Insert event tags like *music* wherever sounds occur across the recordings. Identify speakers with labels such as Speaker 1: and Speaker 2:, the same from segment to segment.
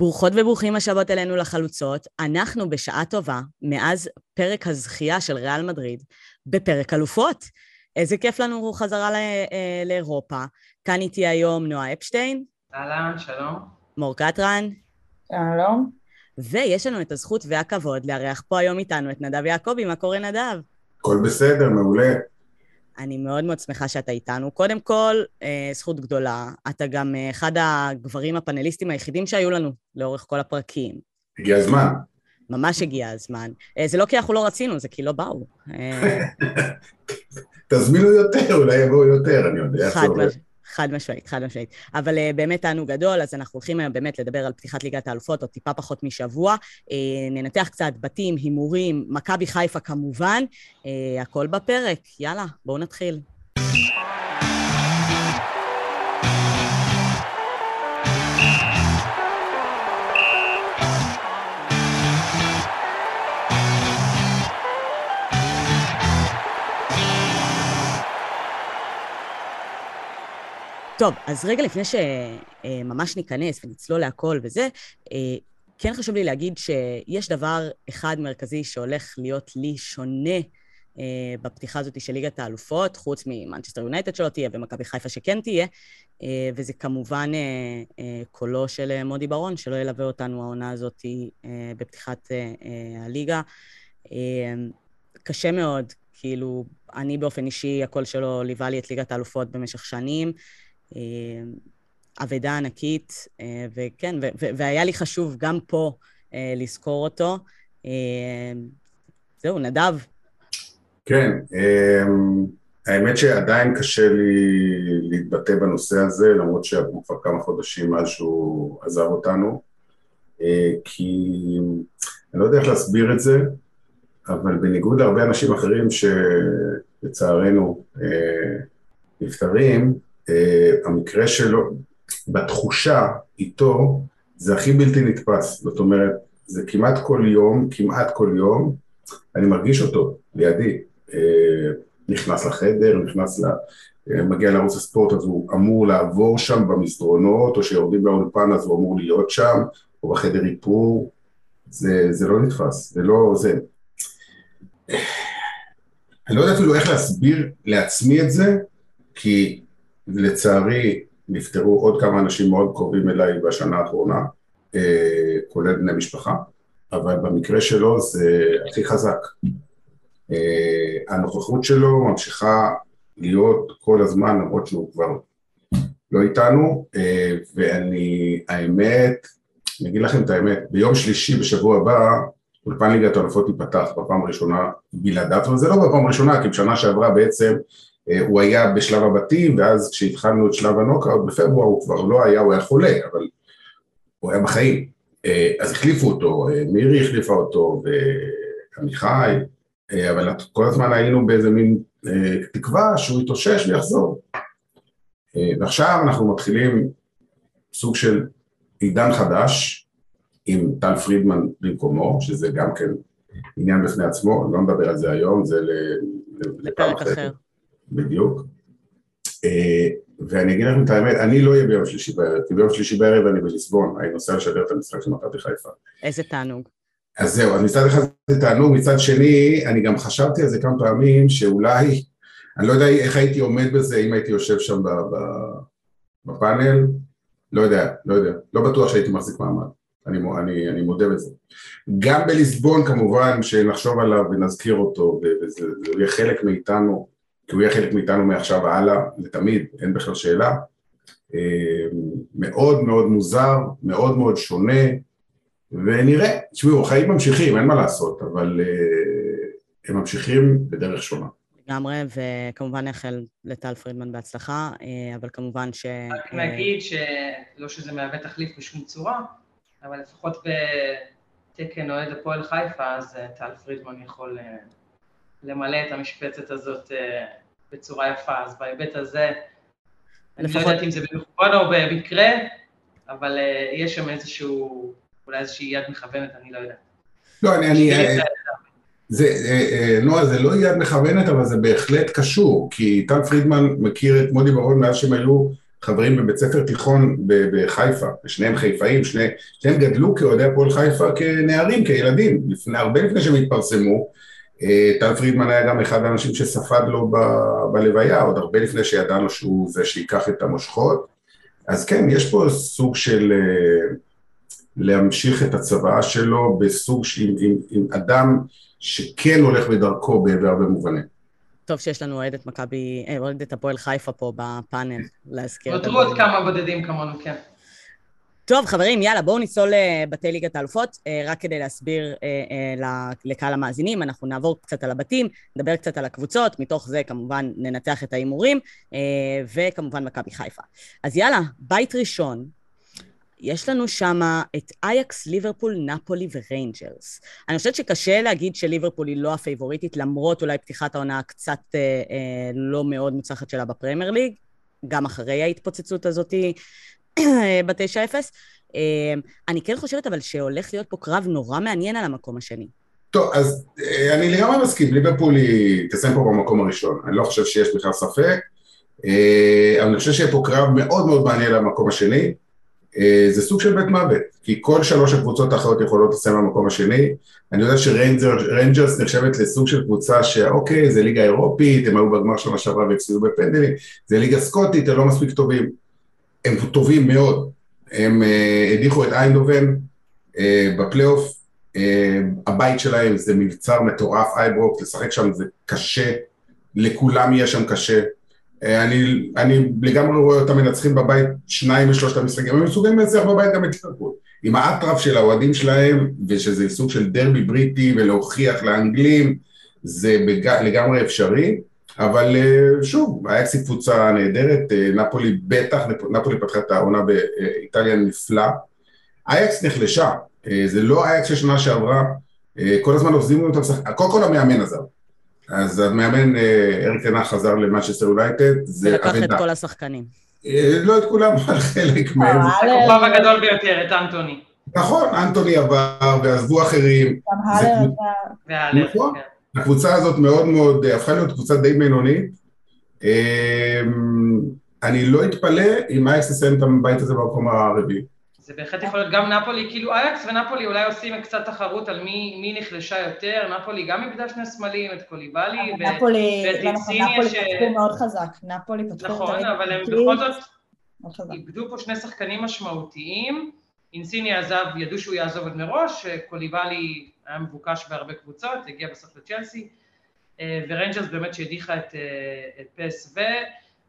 Speaker 1: ברוכות וברוכים השבות אלינו לחלוצות. אנחנו בשעה טובה, מאז פרק הזכייה של ריאל מדריד, בפרק אלופות. איזה כיף לנו חזרה אה, לאירופה. כאן איתי היום נועה אפשטיין.
Speaker 2: אהלן, שלום.
Speaker 1: מור קטרן.
Speaker 3: שלום.
Speaker 1: ויש לנו את הזכות והכבוד לארח פה היום איתנו את נדב יעקבי. מה קורה, נדב?
Speaker 4: הכל בסדר, מעולה.
Speaker 1: אני מאוד מאוד שמחה שאתה איתנו. קודם כל, אה, זכות גדולה, אתה גם אה, אחד הגברים הפאנליסטים היחידים שהיו לנו לאורך כל הפרקים.
Speaker 4: הגיע הזמן.
Speaker 1: ממש הגיע הזמן. אה, זה לא כי אנחנו לא רצינו, זה כי לא באו. *laughs*
Speaker 4: תזמינו יותר, אולי יבואו יותר, אני יודע.
Speaker 1: חד, מש... חד משמעית, חד משמעית. אבל uh, באמת תענוג גדול, אז אנחנו הולכים היום באמת לדבר על פתיחת ליגת האלופות, עוד טיפה פחות משבוע. Uh, ננתח קצת בתים, הימורים, מכבי חיפה כמובן, uh, הכל בפרק. יאללה, בואו נתחיל. טוב, אז רגע לפני שממש ניכנס ונצלול להכל וזה, אה, כן חשוב לי להגיד שיש דבר אחד מרכזי שהולך להיות לי שונה אה, בפתיחה הזאת של ליגת האלופות, חוץ ממנצ'סטר יונייטד שלא תהיה ומכבי חיפה שכן תהיה, אה, וזה כמובן קולו של מודי ברון, שלא ילווה אותנו העונה הזאת בפתיחת הליגה. קשה מאוד, כאילו, אני באופן אישי, הקול שלו ליווה לי את ליגת האלופות במשך שנים. אה, אבדה ענקית, אה, וכן, והיה לי חשוב גם פה אה, לזכור אותו. זהו, נדב.
Speaker 4: כן, האמת שעדיין קשה לי להתבטא בנושא הזה, למרות שעברו כבר כמה חודשים מאז שהוא עזב אותנו, כי אני לא יודע איך להסביר את זה, אבל בניגוד להרבה אנשים אחרים שלצערנו נפטרים, המקרה שלו, בתחושה איתו, זה הכי בלתי נתפס. זאת אומרת, זה כמעט כל יום, כמעט כל יום, אני מרגיש אותו לידי. Uh, נכנס לחדר, נכנס ל... Uh, מגיע לערוץ הספורט, אז הוא אמור לעבור שם במסדרונות, או שיורדים באולפן אז הוא אמור להיות שם, או בחדר איפור. זה, זה לא נתפס, זה לא... זה... אני לא יודע אפילו איך להסביר לעצמי את זה, כי לצערי נפטרו עוד כמה אנשים מאוד קרובים אליי בשנה האחרונה, אה, כולל בני משפחה, אבל במקרה שלו זה הכי חזק. אה, הנוכחות שלו ממשיכה להיות כל הזמן, למרות שהוא כבר לא איתנו, אה, ואני, האמת, אני אגיד לכם את האמת, ביום שלישי בשבוע הבא, אולפן ליגת האלופות ייפתח בפעם הראשונה בלעדיו, וזה לא בפעם הראשונה, כי בשנה שעברה בעצם הוא היה בשלב הבתים, ואז כשהתחלנו את שלב הנוקאוט בפברואר הוא כבר לא היה, הוא היה חולה, אבל הוא היה בחיים. אה, אז החליפו אותו, אה, מירי החליפה אותו, ועמיחי, אבל כל הזמן היינו באיזה מין תקווה שהוא יתאושש ויחזור. ועכשיו אנחנו מתחילים סוג של עידן חדש, עם טל פרידמן במקומו, שזה גם כן עניין בפני עצמו, אני לא מדבר על זה היום, זה לפעם אחרת. בדיוק. אה, ואני אגיד לכם את האמת, אני לא אהיה ביום שלישי בערב, כי ביום שלישי בערב אני בליסבון, אני נוסע לשדר את המשחק של מכבי חיפה.
Speaker 1: איזה תענוג.
Speaker 4: אז זהו, אז מצד אחד זה תענוג, מצד שני, אני גם חשבתי על זה כמה פעמים, שאולי, אני לא יודע איך הייתי עומד בזה אם הייתי יושב שם בפאנל, לא יודע, לא יודע, לא בטוח שהייתי מחזיק מעמד, אני, אני, אני מודה בזה. גם בליסבון כמובן, שנחשוב עליו ונזכיר אותו, וזה יהיה חלק מאיתנו, כי הוא יהיה חלק מאיתנו מעכשיו והלאה, לתמיד, אין בכלל שאלה. אה, מאוד מאוד מוזר, מאוד מאוד שונה, ונראה, תשמעו, החיים ממשיכים, אין מה לעשות, אבל אה, הם ממשיכים בדרך שונה.
Speaker 1: לגמרי, וכמובן נאחל לטל פרידמן בהצלחה, אה, אבל כמובן ש...
Speaker 2: רק נגיד שלא שזה מהווה תחליף בשום צורה, אבל לפחות בתקן אוהד הפועל חיפה, אז טל פרידמן יכול למלא את המשבצת הזאת בצורה יפה, אז בהיבט הזה, אני לא יודעת אם זה במכוון או במקרה, אבל uh, יש שם איזשהו, אולי איזושהי יד מכוונת, אני לא יודעת.
Speaker 4: לא, אני... אני אה, זה, אה, נועה, זה לא יד מכוונת, אבל זה בהחלט קשור, כי טל פרידמן מכיר את מודי ברון מאז שהם היו חברים בבית ספר תיכון בחיפה, ושניהם חיפאים, שני, שניהם גדלו כאוהדי הפועל חיפה כנערים, כילדים, לפני, הרבה לפני שהם התפרסמו. אה, טל פרידמן היה גם אחד האנשים שספד לו ב, בלוויה, עוד הרבה לפני שידענו שהוא זה שייקח את המושכות. אז כן, יש פה סוג של אה, להמשיך את הצוואה שלו בסוג של, עם, עם, עם אדם שכן הולך בדרכו בהרבה מובנים.
Speaker 1: טוב שיש לנו אוהדת מכבי, אה, אוהדת הפועל חיפה פה בפאנל, להזכיר
Speaker 2: נותרו עוד כמה בודדים כמונו, כן.
Speaker 1: טוב, חברים, יאללה, בואו נצלול לבתי אה, ליגת האלופות, אה, רק כדי להסביר לקהל המאזינים. אנחנו נעבור קצת על הבתים, נדבר קצת על הקבוצות, מתוך זה כמובן ננתח את ההימורים, וכמובן מכבי חיפה. אז יאללה, בית ראשון, יש לנו שם את אייקס, ליברפול, נפולי וריינג'רס. אני חושבת שקשה להגיד שליברפול היא לא הפייבוריטית, למרות אולי פתיחת העונה הקצת אה, אה, לא מאוד מוצלחת שלה בפרמייר ליג, גם אחרי ההתפוצצות הזאתי אה, בתשע אפס. אה, אני כן חושבת אבל שהולך להיות פה קרב נורא מעניין על המקום השני.
Speaker 4: טוב, אז אה, אני לגמרי מסכים, ליברפול היא תסיים פה במקום הראשון, אני לא חושב שיש בכלל ספק, אבל אני חושב שיהיה פה קרב מאוד מאוד מעניין על המקום השני. זה סוג של בית מוות, כי כל שלוש הקבוצות האחרות יכולות לסיים במקום השני. אני יודע שריינג'רס נחשבת לסוג של קבוצה שאוקיי, זה ליגה אירופית, הם היו בגמר שנה שעברה והפסידו בפנדלים, זה ליגה סקוטית, הם לא מספיק טובים. הם טובים מאוד. הם אה, הדיחו את איינדהובן אה, בפלייאוף, אה, הבית שלהם זה מבצר מטורף, אייברוק, לשחק שם זה קשה, לכולם יהיה שם קשה. אה, אני, אני לגמרי רואה אותם מנצחים בבית שניים משלושת המשחקים, הם מסוגלים לנצח בבית גם את ליברפול. עם האטרף של האוהדים שלהם, ושזה סוג של דרבי בריטי ולהוכיח לאנגלים, זה בג... לגמרי אפשרי, אבל אה, שוב, אייקס היא קבוצה נהדרת, אה, נפולי בטח, נפולי פתחה את העונה באיטליה נפלא. אייקס נחלשה, זה לא אייקס של שנה שעברה, כל הזמן עוזבים אותם, קודם כל המאמן עזב. אז המאמן אה, אריק טן האח עבר למנצ'סטר יונייטד,
Speaker 1: זה אבדה. ולקח את כל השחקנים.
Speaker 4: אה, לא את כולם, אבל חלק
Speaker 2: מהם. הכוכב הגדול ביותר, את אנטוני.
Speaker 4: נכון, אנטוני עבר, ועזבו אחרים.
Speaker 3: גם האלר
Speaker 4: עבר. נכון. הקבוצה הזאת מאוד מאוד, אה, הפכה להיות קבוצה די בינונית. אני לא אתפלא אם אייקס יסיים את הבית הזה במקום הרביעי.
Speaker 2: זה בהחלט יכול להיות. גם נפולי, כאילו אייקס ונפולי אולי עושים קצת תחרות על מי, מי נחלשה יותר, נפולי גם איבדה שני סמלים, את קוליבאלי
Speaker 3: ואת אינסיניה ש... נפולי פתחו מאוד חזק, נפולי פתחו...
Speaker 2: נכון, אבל הם בכל זאת איבדו פה שני שחקנים משמעותיים, אינסיניה עזב, ידעו שהוא יעזוב עוד מראש, קוליבאלי היה מבוקש בהרבה קבוצות, הגיע בסוף לצ'לסי, אה, וריינג'רס באמת שהדיחה את, אה, את פ.ס.וו,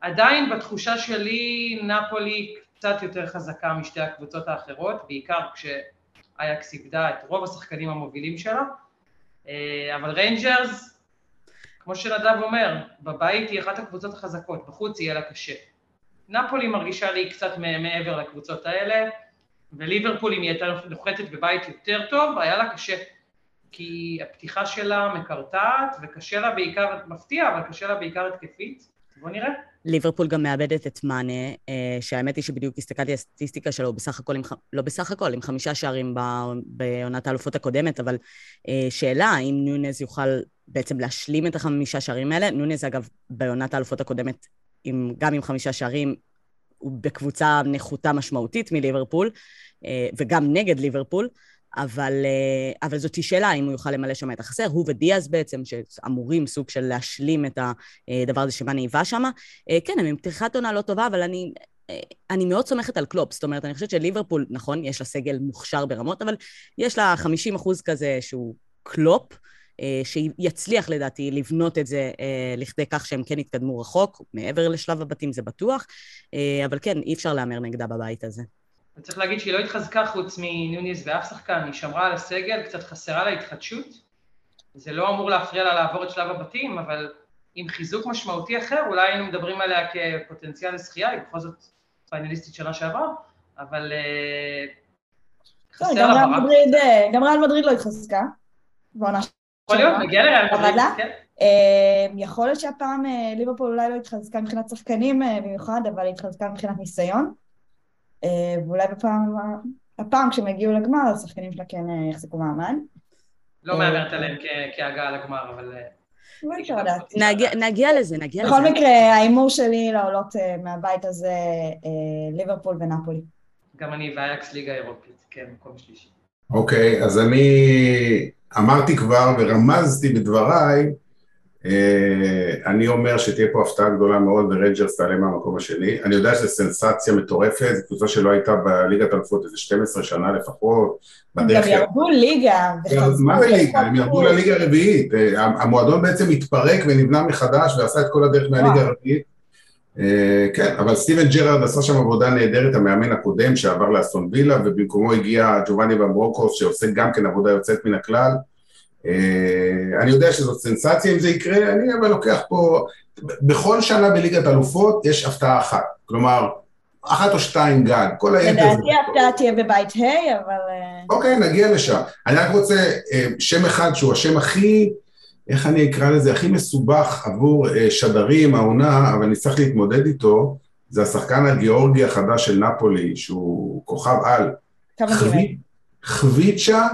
Speaker 2: ועדיין בתחושה שלי נפולי קצת יותר חזקה משתי הקבוצות האחרות, בעיקר כשאייקס איבדה את רוב השחקנים המובילים שלה, אה, אבל ריינג'רס, כמו שנדב אומר, בבית היא אחת הקבוצות החזקות, בחוץ יהיה לה קשה. נפולי מרגישה לי קצת מעבר לקבוצות האלה, וליברפול, אם היא הייתה נוחתת בבית יותר טוב, היה לה קשה. כי הפתיחה שלה מקרטעת, וקשה לה בעיקר, מפתיע, אבל קשה לה בעיקר התקפית. בוא נראה.
Speaker 1: ליברפול גם מאבדת את מאנה, אה, שהאמת היא שבדיוק הסתכלתי על הסטטיסטיקה שלו בסך הכל, עם, לא בסך הכל, עם חמישה שערים בעונת האלופות הקודמת, אבל אה, שאלה האם נונז יוכל בעצם להשלים את החמישה שערים האלה. נונז אגב בעונת האלופות הקודמת, עם, גם עם חמישה שערים, הוא בקבוצה נחותה משמעותית מליברפול, אה, וגם נגד ליברפול. אבל, אה, אבל זאת שאלה אם הוא יוכל למלא שם את החסר, הוא ודיאז בעצם, שאמורים סוג של להשלים את הדבר הזה שמאני היווה שם. אה, כן, הם עם פתיחת עונה לא טובה, אבל אני, אה, אני מאוד סומכת על קלופ, זאת אומרת, אני חושבת שליברפול, נכון, יש לה סגל מוכשר ברמות, אבל יש לה 50 אחוז כזה שהוא קלופ, שיצליח לדעתי לבנות את זה לכדי כך שהם כן יתקדמו רחוק, מעבר לשלב הבתים זה בטוח, אבל כן, אי אפשר להמר נגדה בבית הזה.
Speaker 2: אני צריך להגיד שהיא לא התחזקה חוץ מנונייס באף שחקן, היא שמרה על הסגל, קצת חסרה לה התחדשות. זה לא אמור להפריע לה לעבור את שלב הבתים, אבל עם חיזוק משמעותי אחר, אולי היינו מדברים עליה כפוטנציאל לזכייה, היא בכל זאת פיינליסטית שנה שעברה, אבל אה,
Speaker 3: חסר לה. אה, גם ריאל מדריד לא התחזקה,
Speaker 2: בעונה יכול להיות, נגיע לריאל מדריד, כן.
Speaker 3: אה, יכול להיות שהפעם ליברפול אולי לא התחזקה מבחינת שחקנים במיוחד, אבל התחזקה מבחינת ניסיון. אה, ואולי בפעם, הפעם כשהם יגיעו לגמר, השחקנים שלה כן אה, יחזיקו מעמד.
Speaker 2: לא מהמרת עליהם כהגעה לגמר, אבל... אה.
Speaker 1: נגיע- לזה, נגיע לזה.
Speaker 3: בכל מקרה, ההימור שלי לעולות אה, מהבית הזה, אה, ליברפול ונפולי.
Speaker 2: גם אני, ואייאקס ליגה אירופית, כן, מקום שלישי.
Speaker 4: אוקיי, אז אני אמרתי כבר ורמזתי בדבריי, אה, אני אומר שתהיה פה הפתעה גדולה מאוד ורנג'רס תעלה מהמקום השני. אני יודע שזו סנסציה מטורפת, זו קבוצה שלא הייתה בליגת אלופות איזה 12 שנה לפחות.
Speaker 3: הם גם ירדו ליגה.
Speaker 4: מה זה ליגה? הם. ירדו לליגה הרביעית. אה, המועדון בעצם התפרק ונבנה מחדש ועשה את כל הדרך מהליגה. הרביעית. אה, כן, אבל סטיבן ג'רארד עשה שם עבודה נהדרת, המאמן הקודם שעבר לאסטון וילה, ובמקומו הגיע ג'ובאני במברוקוס, שעושה גם כן עבודה יוצאת מן הכלל. אה, אני יודע שזאת סנסציה אם זה יקרה, אני אבל לוקח פה, בכל שנה בליגת אלופות יש הפתעה אחת. כלומר, אחת או שתיים גג, כל היתר זה...
Speaker 3: לדעתי ההפתעה תהיה בבית ה', אבל... אה,
Speaker 4: אוקיי, נגיע לשם. אני רק רוצה אה, שם אחד שהוא השם הכי, איך אני אקרא לזה, הכי מסובך עבור שדרים, העונה, אבל נצטרך להתמודד איתו, זה השחקן הגיאורגי החדש של נפולי, שהוא כוכב על.
Speaker 3: כמה.
Speaker 4: חבי- חביצ'ה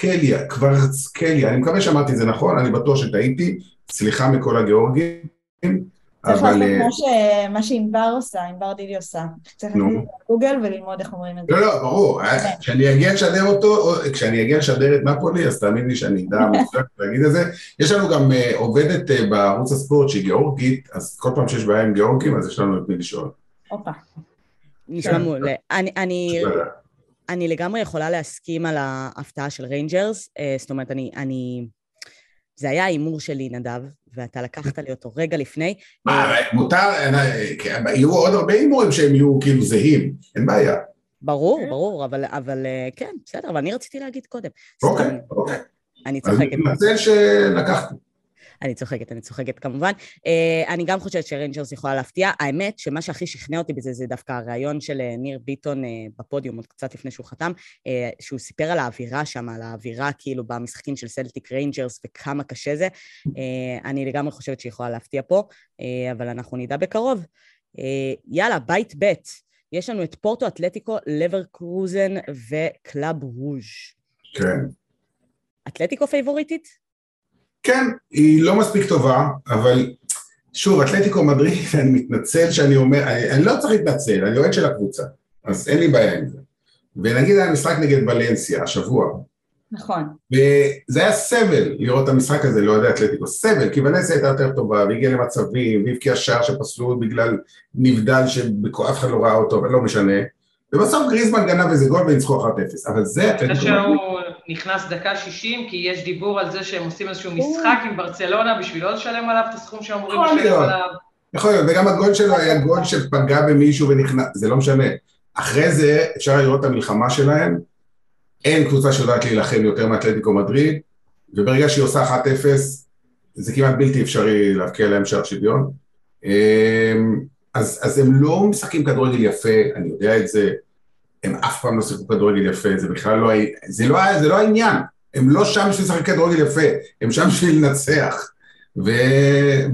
Speaker 4: קוורצקליה, קוורצקליה, אני מקווה שאמרתי את זה נכון, אני בטוח שטעיתי, סליחה מכל הגיאורגים,
Speaker 3: צריך
Speaker 4: אבל...
Speaker 3: לעשות
Speaker 4: אה,
Speaker 3: מה שענבר עושה, ענבר דידי עושה. צריך
Speaker 4: נו.
Speaker 3: להכניס לגוגל וללמוד איך אומרים את זה.
Speaker 4: לא, לא, ברור, אה, כשאני אגיע לשדר אותו, או- כשאני אגיע לשדר את נפולי, אז תאמין לי שאני אדע *laughs* מצוין להגיד את זה. יש לנו גם אה, עובדת בערוץ הספורט שהיא גיאורגית, אז כל פעם שיש בעיה עם גיאורגים, אז יש לנו את מי לשאול.
Speaker 3: הופה.
Speaker 1: נשמע
Speaker 4: כן.
Speaker 1: מעולה. אני- אני לגמרי יכולה להסכים על ההפתעה של ריינג'רס, אה, זאת אומרת, אני, אני... זה היה ההימור שלי, נדב, ואתה לקחת לי אותו רגע לפני.
Speaker 4: מה, מותר, אה, כן, יהיו עוד הרבה הימורים שהם יהיו כאילו זהים, אין בעיה.
Speaker 1: ברור, ברור, אבל, אבל אה, כן, בסדר, אבל אני רציתי להגיד קודם.
Speaker 4: אוקיי,
Speaker 1: סתם,
Speaker 4: אוקיי.
Speaker 1: אני
Speaker 4: אז אני
Speaker 1: צוחקת,
Speaker 4: מתנצל שלקחתי.
Speaker 1: אני צוחקת, אני צוחקת כמובן. אה, אני גם חושבת שריינג'רס יכולה להפתיע. האמת שמה שהכי שכנע אותי בזה זה דווקא הריאיון של אה, ניר ביטון אה, בפודיום, עוד קצת לפני שהוא חתם, שהוא סיפר על האווירה שם, על האווירה כאילו במשחקים של סלטיק ריינג'רס וכמה קשה זה. אני לגמרי חושבת שהיא יכולה להפתיע פה, אבל אנחנו נדע בקרוב. יאללה, בית ב', יש לנו את פורטו אתלטיקו, לברקוזן וקלאב ברוז'.
Speaker 4: כן.
Speaker 1: אתלטיקו פייבוריטית?
Speaker 4: כן, היא לא מספיק טובה, אבל שוב, אתלטיקו מדריד, *laughs* אני מתנצל שאני אומר, אני, אני לא צריך להתנצל, אני אוהד של הקבוצה, אז אין לי בעיה עם זה. ונגיד היה משחק נגד ולנסיה השבוע,
Speaker 3: נכון.
Speaker 4: וזה היה סבל לראות את המשחק הזה לאוהדי אתלטיקו, סבל, כי ולנסיה הייתה יותר טובה, והגיעה למצבים, והבקיעה שער שפסלו בגלל נבדל שאף אחד לא ראה אותו, אבל לא משנה. ובסוף גריזמן גנב איזה גול וניצחו 1-0, אבל זה אתלטיקו מדריד.
Speaker 2: שהוא נכנס דקה 60, כי יש דיבור על זה שהם עושים איזשהו משחק עם ברצלונה בשביל לא לשלם עליו את הסכום שהם אמורים לשלם. עליו.
Speaker 4: יכול להיות, וגם הגול שלו היה גול שפגע במישהו ונכנס, זה לא משנה. אחרי זה אפשר לראות את המלחמה שלהם, אין קבוצה שיודעת להילחם יותר מאתלטיקו מדריד, וברגע שהיא עושה 1-0, זה כמעט בלתי אפשרי להבקיע להם שער שוויון. אז, אז הם לא משחקים כדורגל יפה, אני יודע את זה, הם אף פעם לא שיחקו כדורגל יפה, זה בכלל לא, זה לא, זה לא העניין, הם לא שם בשביל לשחק כדורגל יפה, הם שם בשביל לנצח. ו...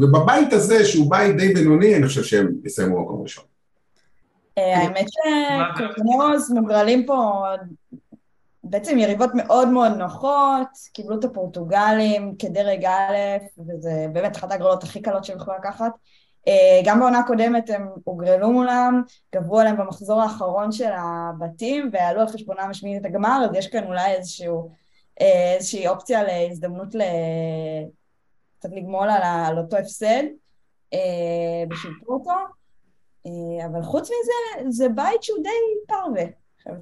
Speaker 4: ובבית הזה, שהוא בית די בינוני, אני חושב שהם יסיימו במקום ראשון.
Speaker 3: אה, האמת שקורקינרוז מוגרלים פה בעצם יריבות מאוד מאוד נוחות, קיבלו את הפורטוגלים כדרג א', וזה באמת אחת ההגרלות הכי קלות שהם יכולים לקחת. אה, גם בעונה הקודמת הם הוגרלו מולם, גברו עליהם במחזור האחרון של הבתים, ועלו על חשבונם השמינית הגמר, אז יש כאן אולי איזשהו, אה, איזושהי אופציה להזדמנות ל... קצת לגמול על, ה- על אותו הפסד אה, בשביל פורטו. אבל חוץ מזה, זה בית שהוא די פרווה.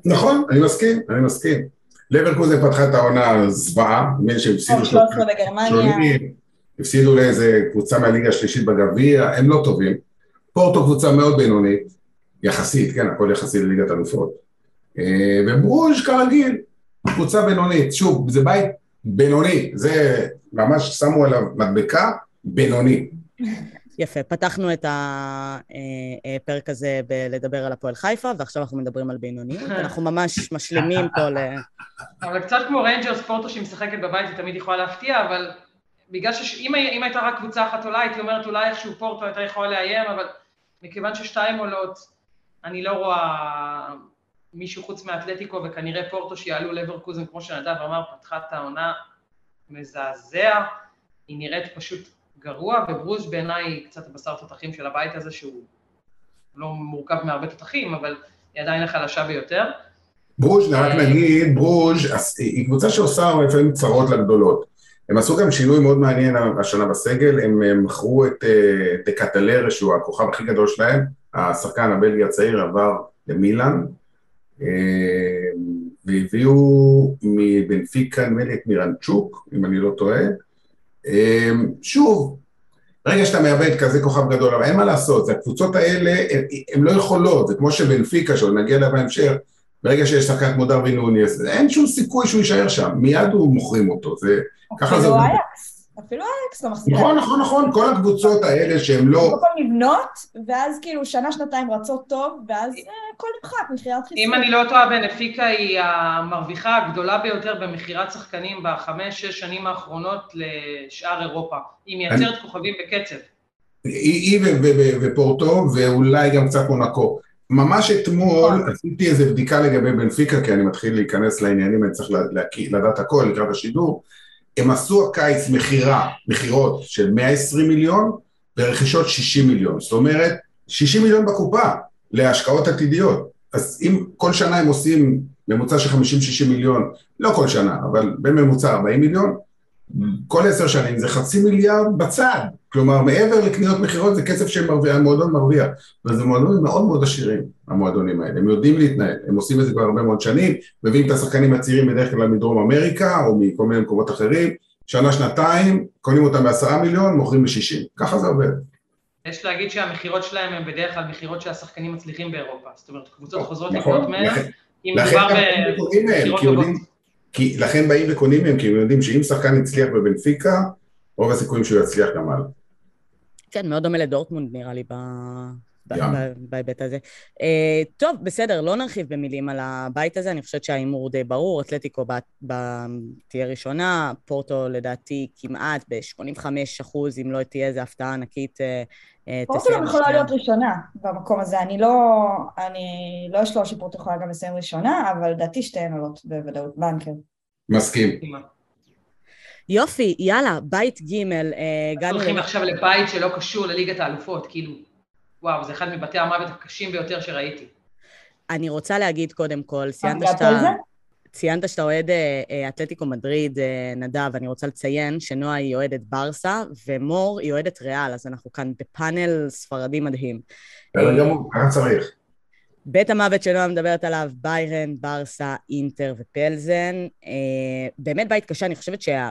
Speaker 4: נכון, אני מסכים, אני מסכים. לברקוזן פתחה את העונה זוועה, לי שהם הפסידו
Speaker 3: 13 בגרמניה.
Speaker 4: שונים, הפסידו לאיזה קבוצה מהליגה השלישית בגביע, הם לא טובים. פורטו קבוצה מאוד בינונית, יחסית, כן, הכל יחסי לליגת אלופות. אה, וברוז' כרגיל, קבוצה בינונית. שוב, זה בית בינוני, זה ממש שמו עליו מדבקה, בינוני.
Speaker 1: יפה, פתחנו את הפרק הזה בלדבר על הפועל חיפה, ועכשיו אנחנו מדברים על בינוניות, *laughs* אנחנו ממש משלימים פה ל...
Speaker 2: אבל קצת כמו ריינג'רס פורטו שהיא משחקת בבית, היא תמיד יכולה להפתיע, אבל בגלל שאם אם הייתה רק קבוצה אחת עולה, הייתי אומרת אולי איכשהו פורטו הייתה יכולה לאיים, אבל מכיוון ששתיים עולות, אני לא רואה מישהו חוץ מאתלטיקו, וכנראה פורטו שיעלו לברקוזן, כמו שנדב אמר, פתחה את העונה מזעזע. היא נראית פשוט גרוע, וברוז' בעיניי קצת הבשר תותחים של הבית הזה, שהוא לא מורכב מהרבה תותחים, אבל היא עדיין החלשה ביותר.
Speaker 4: ברוז', רק נגיד, ברוז' היא קבוצה שעושה לפעמים צרות לגדולות. הם עשו גם שינוי מאוד מעניין השנה בסגל, הם מכרו את דקטלר, שהוא הכוכב הכי גדול שלהם, השחקן הבלגי הצעיר עבר למילאן, אה, והביאו מבנפיקה, נדמה לי את מירנצ'וק, אם אני לא טועה. אה, שוב, ברגע שאתה מאבד כזה כוכב גדול, אבל אין מה לעשות, זה הקבוצות האלה, הן לא יכולות, זה כמו שבנפיקה, שעוד נגיע אליה בהמשך, ברגע שיש שחקן כמו דרווין נוניס, אין שום סיכוי שהוא יישאר שם, מיד הוא מוכרים אותו, זה... ככה זה...
Speaker 3: אפילו אייקס, אפילו אייקס לא מחזיקה.
Speaker 4: נכון, נכון, נכון, כל הקבוצות האלה שהן לא...
Speaker 3: כל פעם לבנות, ואז כאילו שנה, שנתיים רצות טוב, ואז הכל נמחק, מכירת חיסון.
Speaker 2: אם אני לא טועה, בנפיקה היא המרוויחה הגדולה ביותר במכירת שחקנים בחמש, שש שנים האחרונות לשאר אירופה. היא מייצרת כוכבים בקצב.
Speaker 4: היא ופורטו, ואולי גם קצת מונקו. ממש אתמול נכון. עשיתי איזו בדיקה לגבי בנפיקה, כי אני מתחיל להיכנס לעניינים, אני צריך לדעת הכל לקראת השידור. הם עשו הקיץ מכירה, מכירות של 120 מיליון ורכישות 60 מיליון. זאת אומרת, 60 מיליון בקופה להשקעות עתידיות. אז אם כל שנה הם עושים ממוצע של 50-60 מיליון, לא כל שנה, אבל בממוצע 40 מיליון, כל עשר שנים זה חצי מיליארד בצד. כלומר, מעבר לקניות מכירות זה כסף שהמועדון מרוויח. וזה מועדונים מאוד מאוד עשירים, המועדונים האלה. הם יודעים להתנהל, הם עושים את זה כבר הרבה מאוד שנים, מביאים את השחקנים הצעירים בדרך כלל מדרום אמריקה או מכל מיני מקומות אחרים, שנה, שנתיים, קונים אותם בעשרה מיליון, מוכרים בשישים. ככה זה עובד.
Speaker 2: יש להגיד שהמכירות שלהם הם בדרך כלל מכירות שהשחקנים מצליחים באירופה. זאת אומרת, קבוצות חוזרות נכון, לקנות מהם, אם מדובר במכירות טובות.
Speaker 4: כי לכן באים וקונים מהם, כי הם יודעים שאם שחקן הצליח בבנפיקה, רוב הסיכויים שהוא יצליח גם הלאה.
Speaker 1: כן, מאוד דומה לדורטמונד נראה לי בהיבט הזה. Uh, טוב, בסדר, לא נרחיב במילים על הבית הזה, אני חושבת שההימור די ברור, אתלטיקו תהיה ראשונה, פורטו לדעתי כמעט ב-85 אחוז, אם לא תהיה איזו הפתעה ענקית,
Speaker 3: uh, פורטו גם יכולה להיות ראשונה במקום הזה, אני לא, אני לא אשלול שפורטו יכולה גם לסיים ראשונה, אבל לדעתי שתיהן עולות בוודאות, בנקר.
Speaker 4: מסכים.
Speaker 1: יופי, יאללה, בית ג'
Speaker 2: הגענו... הולכים עכשיו לבית שלא קשור לליגת האלופות, כאילו, וואו, זה אחד מבתי המוות הקשים ביותר שראיתי.
Speaker 1: אני רוצה להגיד קודם כל, ציינת שאתה... ציינת שאתה אוהד אה, אתלטיקו מדריד, אה, נדב, אני רוצה לציין שנועה היא אוהדת ברסה, ומור היא אוהדת ריאל, אז אנחנו כאן בפאנל ספרדי מדהים.
Speaker 4: בסדר גמור, ככה צריך.
Speaker 1: בית המוות שנועה מדברת עליו, ביירן, ברסה, אינטר ופלזן. אה, באמת בית קשה, אני חושבת שה...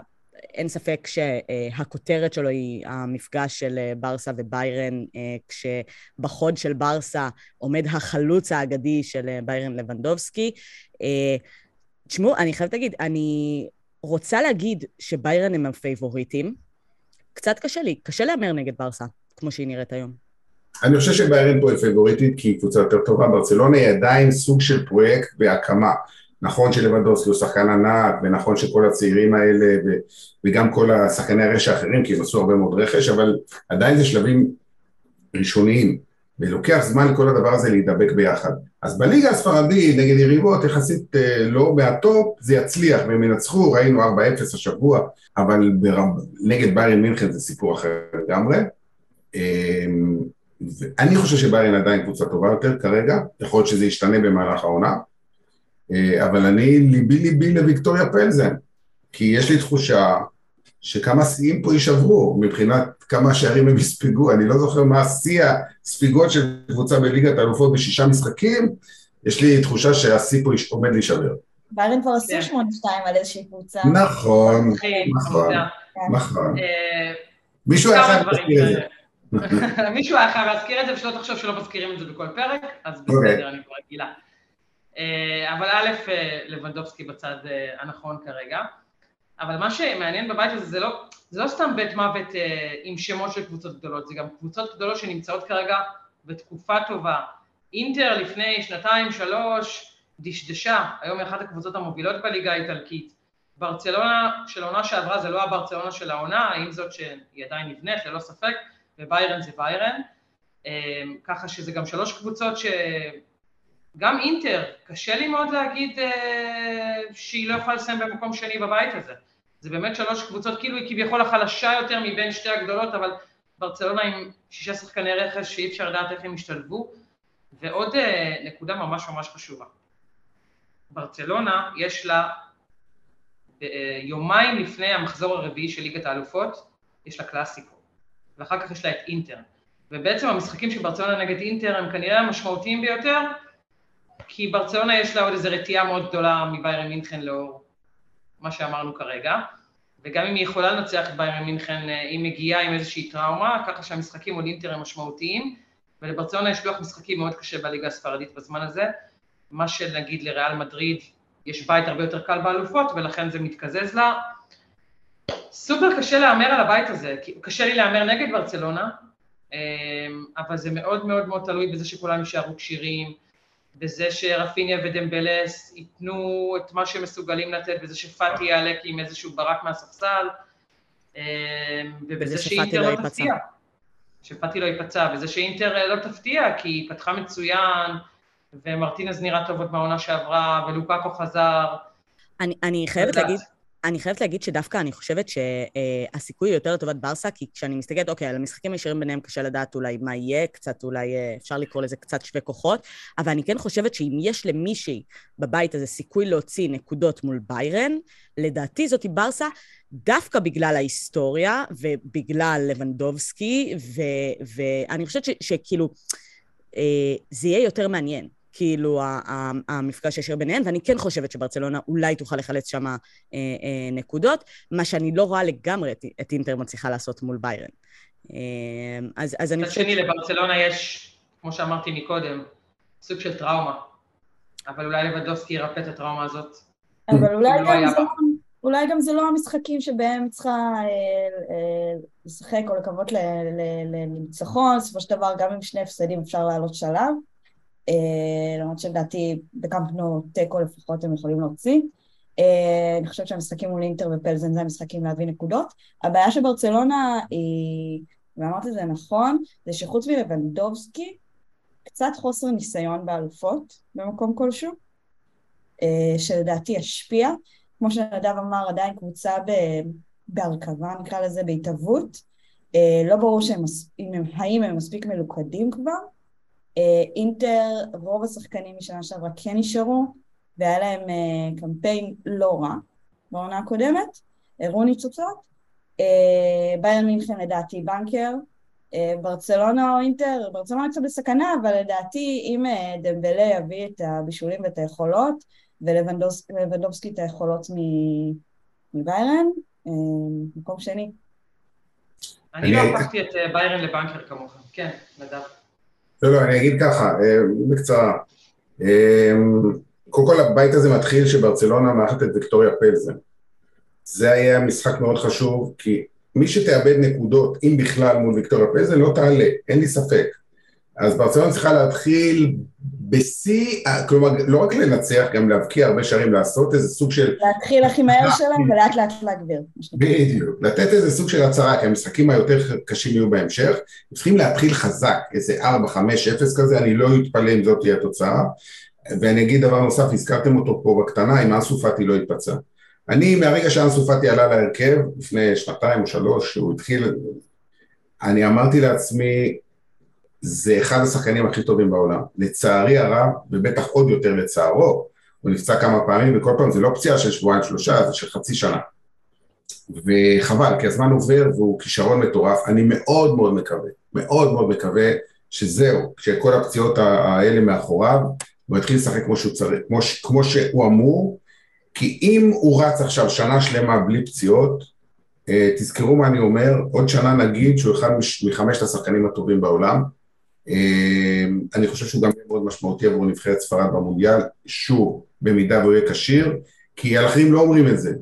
Speaker 1: אין ספק שהכותרת שלו היא המפגש של אה, ברסה וביירן, אה, כשבחוד של ברסה עומד החלוץ האגדי של אה, ביירן לבנדובסקי. תשמעו, אני חייבת להגיד, אני רוצה להגיד שביירן הם הפייבוריטים. קצת קשה לי, קשה להמר נגד ברסה, כמו שהיא נראית היום.
Speaker 4: אני חושב שביירן פה היא פייבוריטית כי היא קבוצה יותר טובה, ברצלונה היא עדיין סוג של פרויקט בהקמה. נכון שלבנדובסקי הוא שחקן ענק, ונכון שכל הצעירים האלה, ו, וגם כל השחקני הרשע האחרים, כי הם עשו הרבה מאוד רכש, אבל עדיין זה שלבים ראשוניים, ולוקח זמן לכל הדבר הזה להידבק ביחד. אז בליגה הספרדית, נגד יריבות יחסית אה, לא מהטופ, זה יצליח, והם ינצחו, ראינו 4-0 השבוע, אבל ברב, נגד ביירן מינכן זה סיפור אחר לגמרי. אמ, אני חושב שביירן עדיין קבוצה טובה יותר כרגע, יכול להיות שזה ישתנה במהלך העונה. אה, אבל אני, ליבי ליבי לוויקטוריה פלזן, כי יש לי תחושה שכמה שיאים פה יישברו מבחינת כמה שערים הם יספגו, אני לא זוכר מה השיא הספיגות של קבוצה בליגת האלופות בשישה משחקים, יש לי תחושה שהשיא פה עומד להישבר.
Speaker 3: ביירן כבר עשו 8-2 כן. על איזושהי קבוצה.
Speaker 4: נכון, נכון, נכון. אה, מישהו היה חייב להזכיר את זה.
Speaker 2: מישהו היה חייב להזכיר את זה, ושלא תחשוב שלא מזכירים את זה בכל פרק, אז אוקיי. בסדר, אני כבר רגילה. אה, אבל א', אה, לבנדובסקי בצד אה, הנכון כרגע. אבל מה שמעניין בבית הזה זה לא, זה לא סתם בית מוות עם שמות של קבוצות גדולות, זה גם קבוצות גדולות שנמצאות כרגע בתקופה טובה. אינטר לפני שנתיים, שלוש, דשדשה, היום היא אחת הקבוצות המובילות בליגה האיטלקית. ברצלונה של העונה שעברה זה לא הברצלונה של העונה, עם זאת שהיא עדיין נבנית, ללא ספק, וביירן זה ביירן. ככה שזה גם שלוש קבוצות ש... גם אינטר, קשה לי מאוד להגיד אה, שהיא לא יכולה לסיים במקום שני בבית הזה. זה באמת שלוש קבוצות, כאילו היא כביכול החלשה יותר מבין שתי הגדולות, אבל ברצלונה עם שישה שחקני רכש שאי אפשר לדעת איך הם ישתלבו. ועוד אה, נקודה ממש ממש חשובה. ברצלונה יש לה אה, יומיים לפני המחזור הרביעי של ליגת האלופות, יש לה קלאסיקו, ואחר כך יש לה את אינטר. ובעצם המשחקים של ברצלונה נגד אינטר הם כנראה המשמעותיים ביותר, כי ברצלונה יש לה עוד איזו רתיעה מאוד גדולה מביירן מינכן לאור מה שאמרנו כרגע, וגם אם היא יכולה לנצח את ביירן מינכן, אה, היא מגיעה עם איזושהי טראומה, ככה שהמשחקים מול אינטר הם משמעותיים, ולברצלונה יש לוח משחקים מאוד קשה בליגה הספרדית בזמן הזה, מה שנגיד לריאל מדריד יש בית הרבה יותר קל באלופות, ולכן זה מתקזז לה. סופר קשה להמר על הבית הזה, קשה לי להמר נגד ברצלונה, אמ, אבל זה מאוד מאוד מאוד תלוי בזה שכולם יישארו כשירים, בזה שרפיניה ודמבלס ייתנו את מה שהם מסוגלים לתת, בזה שפאטי יעלה כי עם איזשהו ברק מהספסל, אמ, ובזה שאינטר לא, לא תפתיע. שפאטי לא ייפצע, וזה שאינטר לא תפתיע, כי היא פתחה מצוין, ומרטינז נראה טוב עוד מהעונה שעברה, ולוקאקו חזר.
Speaker 1: אני, אני חייבת להגיד, אני חייבת להגיד שדווקא אני חושבת שהסיכוי הוא יותר לטובת ברסה, כי כשאני מסתכלת, אוקיי, על המשחקים הישירים ביניהם קשה לדעת אולי מה יהיה, קצת אולי אה, אפשר לקרוא לזה קצת שווה כוחות, אבל אני כן חושבת שאם יש למישהי בבית הזה סיכוי להוציא נקודות מול ביירן, לדעתי זאתי ברסה, דווקא בגלל ההיסטוריה ובגלל לבנדובסקי, ואני חושבת שכאילו, אה, זה יהיה יותר מעניין. כאילו המפגש הישיר ביניהן, ואני כן חושבת שברצלונה אולי תוכל לחלץ שם אה, אה, נקודות, מה שאני לא רואה לגמרי את, את אינטר מצליחה לעשות מול ביירן. אה, אז, אז אני
Speaker 2: חושבת... מצד שני, לברצלונה יש, כמו שאמרתי מקודם, סוג של טראומה, אבל אולי לבדובסקי ירפא את הטראומה הזאת.
Speaker 3: אבל אולי לא גם, זה, לא, אולי גם זה לא המשחקים שבהם צריכה אה, אה, לשחק או לקוות לניצחון, בסופו של דבר גם עם שני הפסדים אפשר לעלות שלב. אה, למרות שלדעתי בקמפנו תיקו לפחות הם יכולים להוציא. אה, אני חושבת שהמשחקים מול אינטר ופלזן זה המשחקים להביא נקודות. הבעיה של ברצלונה היא, ואמרת את זה נכון, זה שחוץ מלבנדובסקי, קצת חוסר ניסיון באלופות במקום כלשהו, אה, שלדעתי ישפיע. כמו שנדב אמר, עדיין קבוצה בהרכבה, נקרא לזה, בהתהוות. לא ברור שהם, האם הם מספיק מלוכדים כבר, אה, אינטר, רוב השחקנים משנה שעברה כן נשארו, והיה להם אה, קמפיין לא רע בעונה הקודמת, הראו ניצוצות. אה, ביירן מינכן לדעתי בנקר, ברצלונה או אינטר, ברצלונה קצת בסכנה, אבל לדעתי אם דמבלה יביא את הבישולים ואת היכולות, ולבנדובסקי את היכולות מביירן, מקום שני.
Speaker 2: אני לא הפכתי את ביירן לבנקר כמוכם, כן, נדב.
Speaker 4: לא, לא, אני אגיד ככה, אה, בקצרה. אה, קודם כל הבית הזה מתחיל שברצלונה מארחת את ויקטוריה פלזן. זה היה משחק מאוד חשוב, כי מי שתאבד נקודות, אם בכלל מול ויקטוריה פלזן, לא תעלה, אין לי ספק. אז ברצלונה צריכה להתחיל בשיא, כלומר, לא רק לנצח, גם להבקיע הרבה שערים, לעשות איזה סוג של...
Speaker 3: להתחיל הכי מהר שלהם ולאט לאט להגביר.
Speaker 4: בדיוק, לתת איזה סוג של הצהרה, כי המשחקים היותר קשים יהיו בהמשך, צריכים להתחיל חזק, איזה 4-5-0 כזה, אני לא אתפלא אם זאת תהיה התוצאה. ואני אגיד דבר נוסף, הזכרתם אותו פה בקטנה, אם אנסו פאטי לא התפצע. אני, מהרגע שאנסו פאטי עלה להרכב, לפני שנתיים או שלוש, שהוא התחיל, אני אמרתי לעצמי, זה אחד השחקנים הכי טובים בעולם. לצערי הרב, ובטח עוד יותר לצערו, הוא נפצע כמה פעמים, וכל פעם זה לא פציעה של שבועיים שלושה, זה של חצי שנה. וחבל, כי הזמן עובר והוא כישרון מטורף. אני מאוד מאוד מקווה, מאוד מאוד מקווה שזהו, שכל הפציעות האלה מאחוריו, הוא יתחיל לשחק כמו שהוא צריך, כמו, כמו שהוא אמור, כי אם הוא רץ עכשיו שנה שלמה בלי פציעות, אה, תזכרו מה אני אומר, עוד שנה נגיד שהוא אחד מחמשת השחקנים הטובים בעולם, אני חושב שהוא גם מאוד משמעותי עבור נבחרת ספרד במונדיאל, שוב, במידה והוא יהיה כשיר, כי האחרים לא אומרים את זה,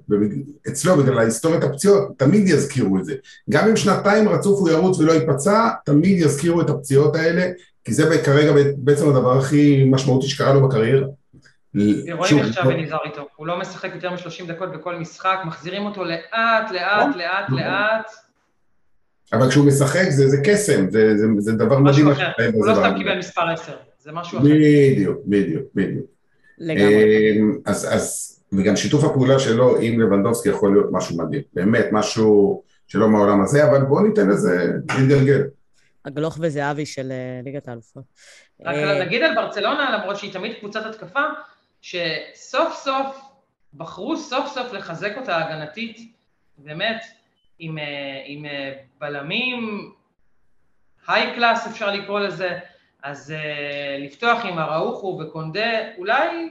Speaker 4: אצלו בגלל ההיסטוריית הפציעות, תמיד יזכירו את זה. גם אם שנתיים רצוף הוא ירוץ ולא ייפצע, תמיד יזכירו את הפציעות האלה, כי זה כרגע בעצם הדבר הכי משמעותי שקרה לו בקריירה.
Speaker 2: רואים עכשיו ונזהר איתו, הוא לא משחק יותר מ-30 דקות בכל משחק, מחזירים אותו לאט, לאט, לאט, לאט.
Speaker 4: אבל כשהוא משחק זה, זה קסם, זה, זה, זה דבר מדהים.
Speaker 2: משהו אחר, הוא לא סתם קיבל מספר 10, זה משהו אחר.
Speaker 4: בדיוק, בדיוק, בדיוק.
Speaker 1: לגמרי.
Speaker 4: אמ, אז, אז וגם שיתוף הפעולה שלו עם לבנדובסקי יכול להיות משהו מדהים, באמת משהו שלא מהעולם הזה, אבל בואו ניתן לזה להתגלגל.
Speaker 1: הגלוך וזהבי של אה, ליגת האלופות.
Speaker 2: רק אה, נגיד על ברצלונה, למרות שהיא תמיד קבוצת התקפה, שסוף סוף בחרו סוף סוף לחזק אותה הגנתית, באמת, עם, אה, עם בלמים, היי קלאס אפשר לקרוא לזה, אז לפתוח עם אראוחו וקונדה, אולי,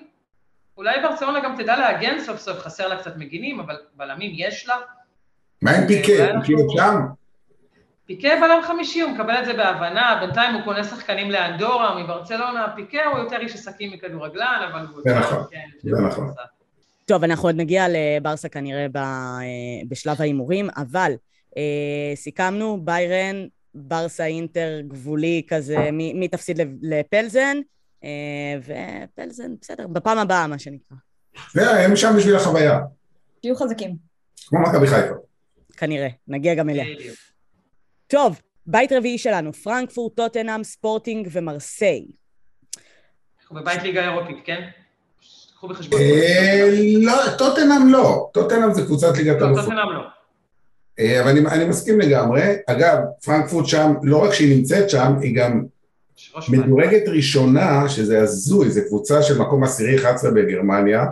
Speaker 2: אולי ברצלונה גם תדע להגן סוף סוף, חסר לה קצת מגינים, אבל בלמים יש לה.
Speaker 4: מה עם פיקה? פיקה שם?
Speaker 2: פיקה בלם חמישי, הוא מקבל את זה בהבנה, בינתיים הוא קונה שחקנים לאנדורה מברצלונה, פיקה הוא יותר איש עסקים מכדורגלן, אבל הוא...
Speaker 4: זה נכון, כן, זה נכון.
Speaker 1: טוב, אנחנו עוד נגיע לברסה כנראה אה, בשלב ההימורים, אבל אה, סיכמנו, ביירן, ברסה אינטר גבולי כזה, מי תפסיד לפלזן, אה, ופלזן, בסדר, בפעם הבאה, מה שנקרא.
Speaker 4: הם שם בשביל החוויה.
Speaker 3: תהיו חזקים.
Speaker 4: כמו מכבי חיפה.
Speaker 1: כנראה, נגיע גם אליה. טוב, בית רביעי שלנו, פרנקפורט, טוטנאם, ספורטינג ומרסיי.
Speaker 2: אנחנו בבית ליגה אירופית, כן? קחו בחשבון.
Speaker 4: אה, לא, טוטנאם לא. טוטנאם זה קבוצת ליגת
Speaker 2: לא, אלופות. טוטנאם לא.
Speaker 4: אה, אבל אני מסכים לגמרי. אגב, פרנקפורט שם, לא רק שהיא נמצאת שם, היא גם מדורגת ראשונה, שזה הזוי, זו קבוצה של מקום עשירי 11 בגרמניה,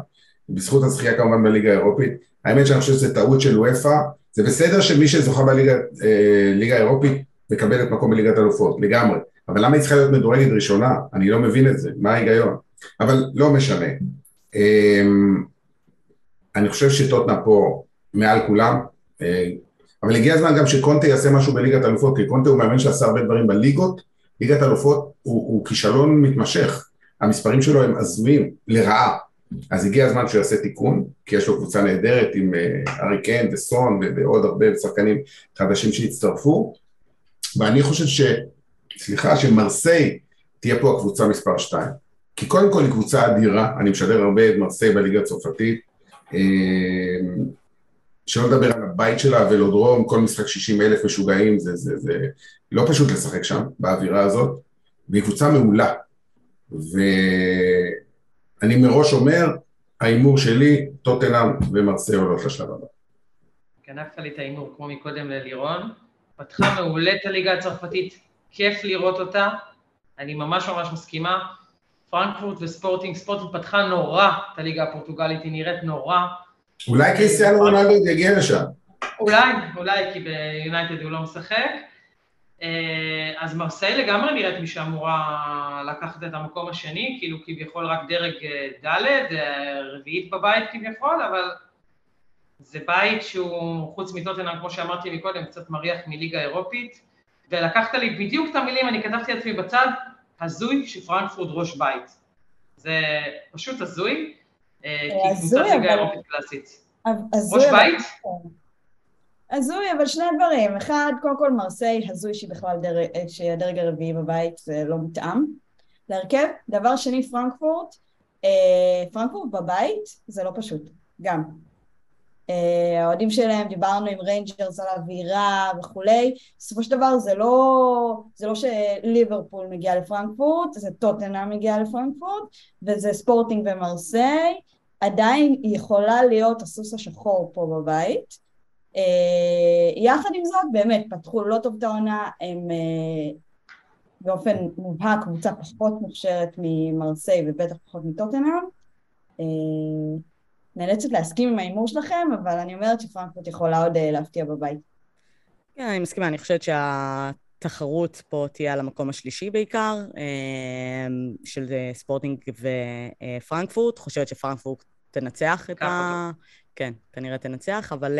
Speaker 4: בזכות הזכייה כמובן בליגה האירופית. האמת שאני חושב שזו טעות של וופא, זה בסדר שמי שזוכה בליגה אה, האירופית מקבל את מקום בליגת אלופות, לגמרי. אבל למה היא צריכה להיות מדורגת ראשונה? אני לא מבין את זה, מה ההיגיון? אבל לא משנה. אה, אני חושב שטוטנה פה מעל כולם, אה, אבל הגיע הזמן גם שקונטה יעשה משהו בליגת אלופות, כי קונטה הוא מאמן שעשה הרבה דברים בליגות, ליגת אלופות הוא, הוא כישלון מתמשך, המספרים שלו הם הזויים, לרעה. אז הגיע הזמן שהוא יעשה תיקון, כי יש לו קבוצה נהדרת עם אה, ארי קיין וסון ועוד הרבה שחקנים חדשים שהצטרפו, ואני חושב ש... סליחה, שמרסיי תהיה פה הקבוצה מספר 2. כי קודם כל היא קבוצה אדירה, אני משדר הרבה את מרסיי בליגה הצרפתית, אה, שלא לדבר על הבית שלה, הוולודרום, כל משחק 60 אלף משוגעים, זה, זה, זה לא פשוט לשחק שם, באווירה הזאת, והיא קבוצה מעולה. ו... אני מראש אומר, ההימור שלי, טוטנאם ומרסיי עולות לשלב הבא.
Speaker 2: גנבת לי את ההימור כמו מקודם ללירון. פתחה מעולה את הליגה הצרפתית, כיף לראות אותה, אני ממש ממש מסכימה. פרנקפורט וספורטינג, ספורטינג פתחה נורא את הליגה הפורטוגלית, היא נראית נורא.
Speaker 4: אולי קריסטיאנו רונלדו יגיע לשם.
Speaker 2: אולי, אולי, כי ביונייטד הוא לא משחק. אה, אז מרסיי לגמרי נראית מי שאמורה לקחת את המקום השני, כאילו כביכול רק דרג אה, ד', אה, רביעית בבית כביכול, אבל זה בית שהוא, חוץ מטוטנאם, כמו שאמרתי מקודם, קצת מריח מליגה אירופית, ולקחת לי בדיוק את המילים, אני כתבתי לעצמי בצד, הזוי שפרנקפורט ראש בית. זה פשוט הזוי, כי קבוצת ליגה אירופית קלאסית. ראש בית?
Speaker 3: הזוי, אבל שני דברים. אחד, קודם כל מרסיי, הזוי שהיא בכלל דרג, שהיא הדרג הרביעי בבית, זה לא מותאם להרכב. דבר שני, פרנקפורט. אה, פרנקפורט בבית, זה לא פשוט, גם. אה, האוהדים שלהם, דיברנו עם ריינג'רס על אווירה וכולי, בסופו של דבר זה לא, זה לא שליברפול מגיע לפרנקפורט, זה טוטנהאם מגיע לפרנקפורט, וזה ספורטינג ומרסיי, עדיין יכולה להיות הסוס השחור פה בבית, אה, יחד עם זאת, באמת, פתחו לא טוב את העונה, הם אה, באופן מובהק קבוצה פחות מוכשרת ממרסיי ובטח פחות מטוטנאם. אה, נאלצת להסכים עם ההימור שלכם, אבל אני אומרת שפרנקפורט יכולה עוד להפתיע בבית.
Speaker 1: כן, אני מסכימה, אני חושבת שהתחרות פה תהיה על המקום השלישי בעיקר, של ספורטינג ופרנקפורט. חושבת שפרנקפורט תנצח את ה... כן, כנראה תנצח, אבל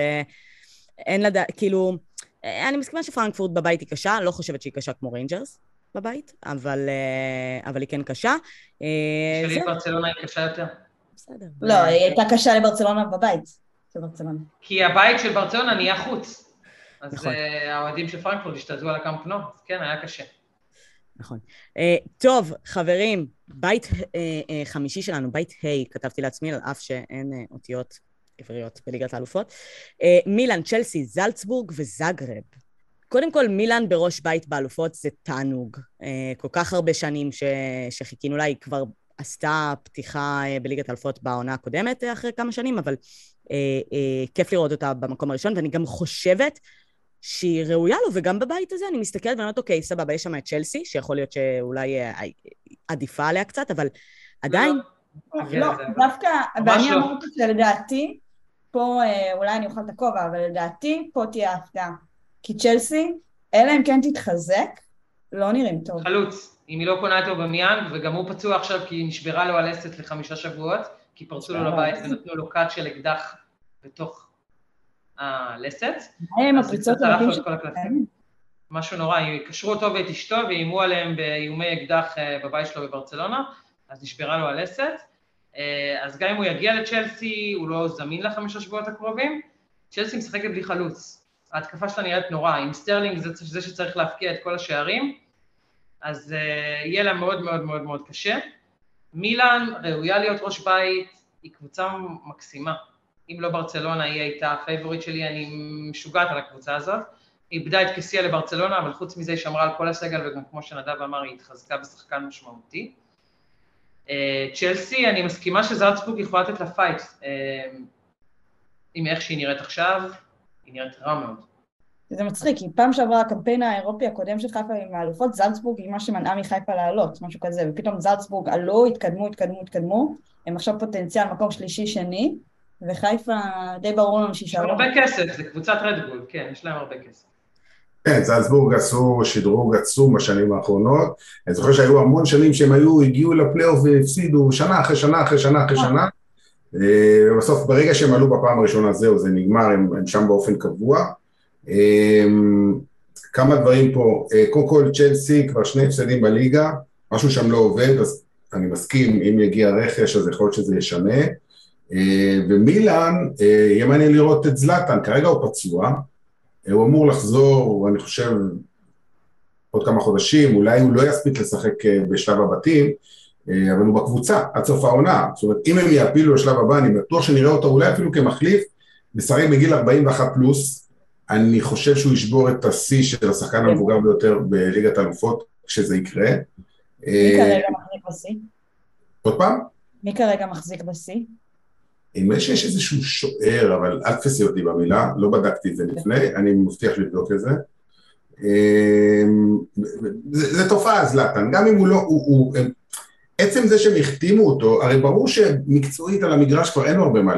Speaker 1: אין לדעת, כאילו, אה, אני מסכימה שפרנקפורט בבית היא קשה, לא חושבת שהיא קשה כמו ריינג'רס בבית, אבל, אה, אבל היא כן קשה.
Speaker 2: אה, שלי ברצלונה היא קשה יותר.
Speaker 3: בסדר. לא, היא הייתה קשה לברצלונה בבית של ברצלונה.
Speaker 2: כי הבית של ברצלונה נהיה חוץ. אז נכון. האוהדים של פרנקפורט השתלטו על הקאמפ נו, אז כן, היה קשה.
Speaker 1: נכון. אה, טוב, חברים, בית אה, אה, חמישי שלנו, בית ה', כתבתי לעצמי, על אף שאין אה, אותיות עבריות בליגת האלופות. אה, מילאן, צ'לסי, זלצבורג וזאגרב. קודם כל, מילאן בראש בית באלופות זה תענוג. אה, כל כך הרבה שנים ש... שחיכינו לה, היא כבר עשתה פתיחה בליגת אלפות בעונה הקודמת אחרי כמה שנים, אבל כיף לראות אותה במקום הראשון, ואני גם חושבת שהיא ראויה לו, וגם בבית הזה אני מסתכלת ואני אומרת, אוקיי, סבבה, יש שם את צ'לסי, שיכול להיות שאולי עדיפה עליה קצת, אבל עדיין...
Speaker 3: לא, דווקא, ואני לא. אמרתי שלדעתי, פה אולי אני אוכל את הכובע, אבל לדעתי פה תהיה הפתעה. כי צ'לסי, אלא אם כן תתחזק, לא נראים טוב.
Speaker 2: חלוץ, אם היא לא קונה את אובמיאנג, וגם הוא פצוע עכשיו כי היא נשברה לו הלסת לחמישה שבועות, כי פרצו לו לבית ונתנו לו קאט של אקדח בתוך הלסת.
Speaker 3: מה הם הפריצות
Speaker 2: הרבים שלהם? משהו נורא, קשרו אותו ואת אשתו ואיימו עליהם באיומי אקדח אה, בבית שלו בברצלונה, אז נשברה לו הלסת. אה, אז גם אם הוא יגיע לצ'לסי, הוא לא זמין לחמישה שבועות הקרובים. צ'לסי משחקת בלי חלוץ. ההתקפה שלה נראית נורא, עם סטרלינג זה, זה שצריך להבקיע את כל השערים, אז אה, יהיה לה מאוד מאוד מאוד מאוד קשה. מילאן ראויה להיות ראש בית, היא קבוצה מקסימה. אם לא ברצלונה, היא הייתה הפייבוריט שלי, אני משוגעת על הקבוצה הזאת. היא איבדה את כסייה לברצלונה, אבל חוץ מזה היא שמרה על כל הסגל, וגם כמו שנדב אמר, היא התחזקה בשחקן משמעותי. אה, צ'לסי, אני מסכימה שזלצבורג יכולה לתת לה פייט. אה, עם איך שהיא נראית עכשיו, היא נראית רע מאוד.
Speaker 3: זה מצחיק, כי פעם שעברה הקמפיין האירופי הקודם של חיפה עם האלופות, זלצבורג היא מה שמנעה מחיפה לעלות, משהו כזה, ופתאום זלצבורג עלו, התקדמו, התקדמו, התקדמו, הם עכשיו פוטנציאל מקום שלישי-שני, וחיפה די ברור לנו
Speaker 2: שישארו. יש הרבה כסף, זה קבוצת רדבול, כן, יש להם הרבה כסף.
Speaker 4: כן, זלצבורג עשו שדרוג עצום בשנים האחרונות. אני זוכר שהיו המון שנים שהם היו, הגיעו לפלייאוף והפסידו שנה אחרי שנה אחרי שנה אחרי שנה. אה, ובסוף ברגע שהם עלו בפעם הראשונה זהו, זה נגמר, הם, הם שם באופן קבוע. אה, כמה דברים פה, אה, קודם כל צ'לסי כבר שני הפסדים בליגה, משהו שם לא עובד, אז אני מסכים, אם יגיע רכש אז יכול להיות שזה ישנה. ומילאן, יהיה מעניין לראות את זלאטן, כרגע הוא פצוע, הוא אמור לחזור, אני חושב, עוד כמה חודשים, אולי הוא לא יספיק לשחק בשלב הבתים, אה, אבל הוא בקבוצה עד סוף העונה, זאת אומרת אם הם יעפילו לשלב הבא אני בטוח שנראה אותו אולי אפילו כמחליף, משחק בגיל 41 פלוס, אני חושב שהוא ישבור את השיא של השחקן כן. המבוגר ביותר בליגת האלופות כשזה יקרה.
Speaker 3: מי אה, כרגע מחזיק בשיא?
Speaker 4: עוד פעם?
Speaker 3: מי כרגע מחזיק בשיא?
Speaker 4: נדמה שיש איזשהו שוער, אבל אל תפסי אותי במילה, לא בדקתי את זה לפני, אני מבטיח לבדוק את זה. אה, זה תופעה זלאטן, גם אם הוא לא, הוא, עצם זה שהם החתימו אותו, הרי ברור שמקצועית על המגרש כבר אין לו הרבה מה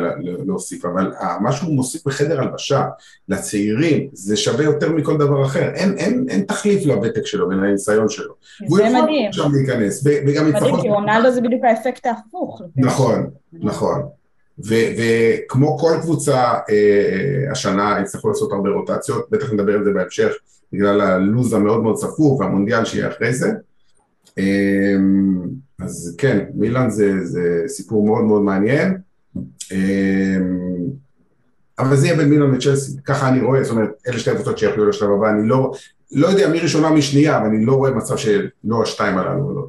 Speaker 4: להוסיף, אבל מה שהוא מוסיף בחדר הלבשה לצעירים, זה שווה יותר מכל דבר אחר. אין, אין, אין תחליף לוותק שלו ולניסיון שלו.
Speaker 3: זה מדהים.
Speaker 4: שם להיכנס,
Speaker 3: וגם מדהים, כי רונלדו זה בדיוק האפקט ההפוך.
Speaker 4: נכון, נכון. וכמו כל קבוצה אה, השנה, יצטרכו לעשות הרבה רוטציות, בטח נדבר על זה בהמשך, בגלל הלו"ז המאוד מאוד צפוף והמונדיאל שיהיה אחרי זה. אה, אז כן, מילאן זה, זה סיפור מאוד מאוד מעניין, אמ, אבל זה יהיה בין מילאן וצ'לסי, ככה אני רואה, זאת אומרת, אלה שתי הקבוצות שיכולו לשלב הבא, אני לא, לא יודע מי ראשונה מי שנייה, אבל אני לא רואה מצב שלא השתיים הללו לא.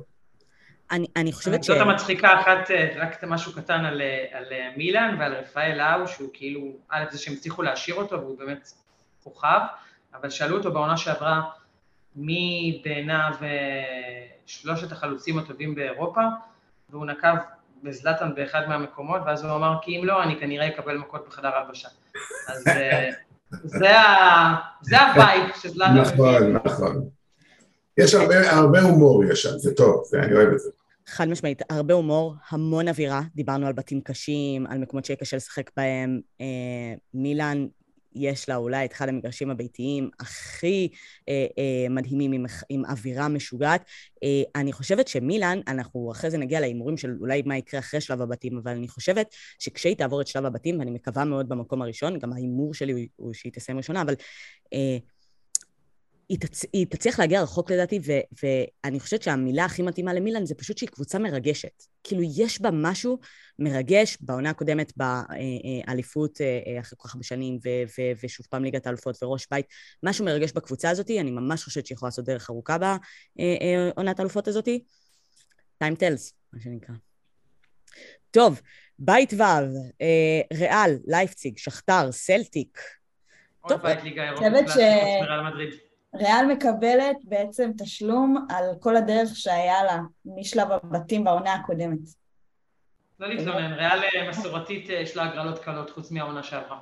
Speaker 1: אני, אני חושבת
Speaker 2: ש... זאת המצחיקה אחת, אה, רק משהו קטן על, אה, על אה, מילאן ועל רפאל לאו, שהוא כאילו, א', זה שהם הצליחו להשאיר אותו והוא באמת כוכב, אבל שאלו אותו בעונה שעברה, מי בעיניו שלושת החלוצים הטובים באירופה, והוא נקב בזלטן באחד מהמקומות, ואז הוא אמר, כי אם לא, אני כנראה אקבל מכות בחדר הלבשה. אז אה, *laughs* זה ה-vibe שזלטן מביא.
Speaker 4: נכון, נכון. יש הרבה, הרבה הומור יש שם, זה טוב, זה, אני אוהב את זה.
Speaker 1: חד משמעית, הרבה הומור, המון אווירה, דיברנו על בתים קשים, על מקומות שיהיה קשה לשחק בהם. אה, מילאן יש לה אולי את אחד המגרשים הביתיים הכי אה, אה, מדהימים עם, עם אווירה משוגעת. אה, אני חושבת שמילאן, אנחנו אחרי זה נגיע להימורים של אולי מה יקרה אחרי שלב הבתים, אבל אני חושבת שכשהיא תעבור את שלב הבתים, ואני מקווה מאוד במקום הראשון, גם ההימור שלי הוא, הוא שהיא תסיים ראשונה, אבל... אה, היא, תצ... היא תצליח להגיע רחוק לדעתי, ו... ואני חושבת שהמילה הכי מתאימה למילן זה פשוט שהיא קבוצה מרגשת. כאילו, יש בה משהו מרגש, בעונה הקודמת באליפות אה, אה, אחרי כל כך הרבה שנים, ו... ו... ושוב פעם ליגת האלופות וראש בית, משהו מרגש בקבוצה הזאת, אני ממש חושבת שהיא יכולה לעשות דרך ארוכה בעונת האלופות הזאת. time tells, מה שנקרא. טוב, בית ו', אה, ריאל, לייפציג, שכתר, סלטיק.
Speaker 2: עוד בית ליגה אירופית, ש... מדריד.
Speaker 3: ריאל מקבלת בעצם תשלום על כל הדרך שהיה לה משלב הבתים בעונה הקודמת.
Speaker 2: לא להתלונן, ריאל אה, מסורתית יש לה הגרלות קלות חוץ מהעונה שעברה.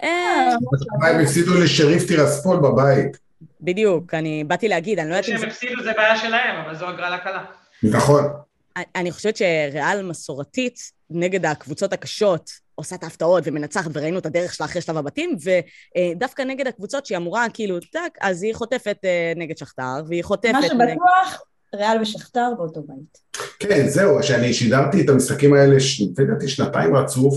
Speaker 4: הם הפסידו לשריף טירספול בבית.
Speaker 1: בדיוק, אני באתי להגיד, אני לא יודעת
Speaker 2: אם זה... שהם הפסידו זה בעיה שלהם, אבל זו הגרלה קלה.
Speaker 4: נכון.
Speaker 1: אני חושבת שריאל מסורתית נגד הקבוצות הקשות עושה את ההפתעות ומנצחת, וראינו את הדרך שלה אחרי שלב הבתים, ודווקא נגד הקבוצות שהיא אמורה כאילו, טאק, אז היא חוטפת אה, נגד שכתר, והיא חוטפת...
Speaker 3: מה שבטוח, ריאל ושכתר באותו בית.
Speaker 4: כן, זהו, שאני שידרתי את המשחקים האלה, לפי דעתי שנתיים רצוף,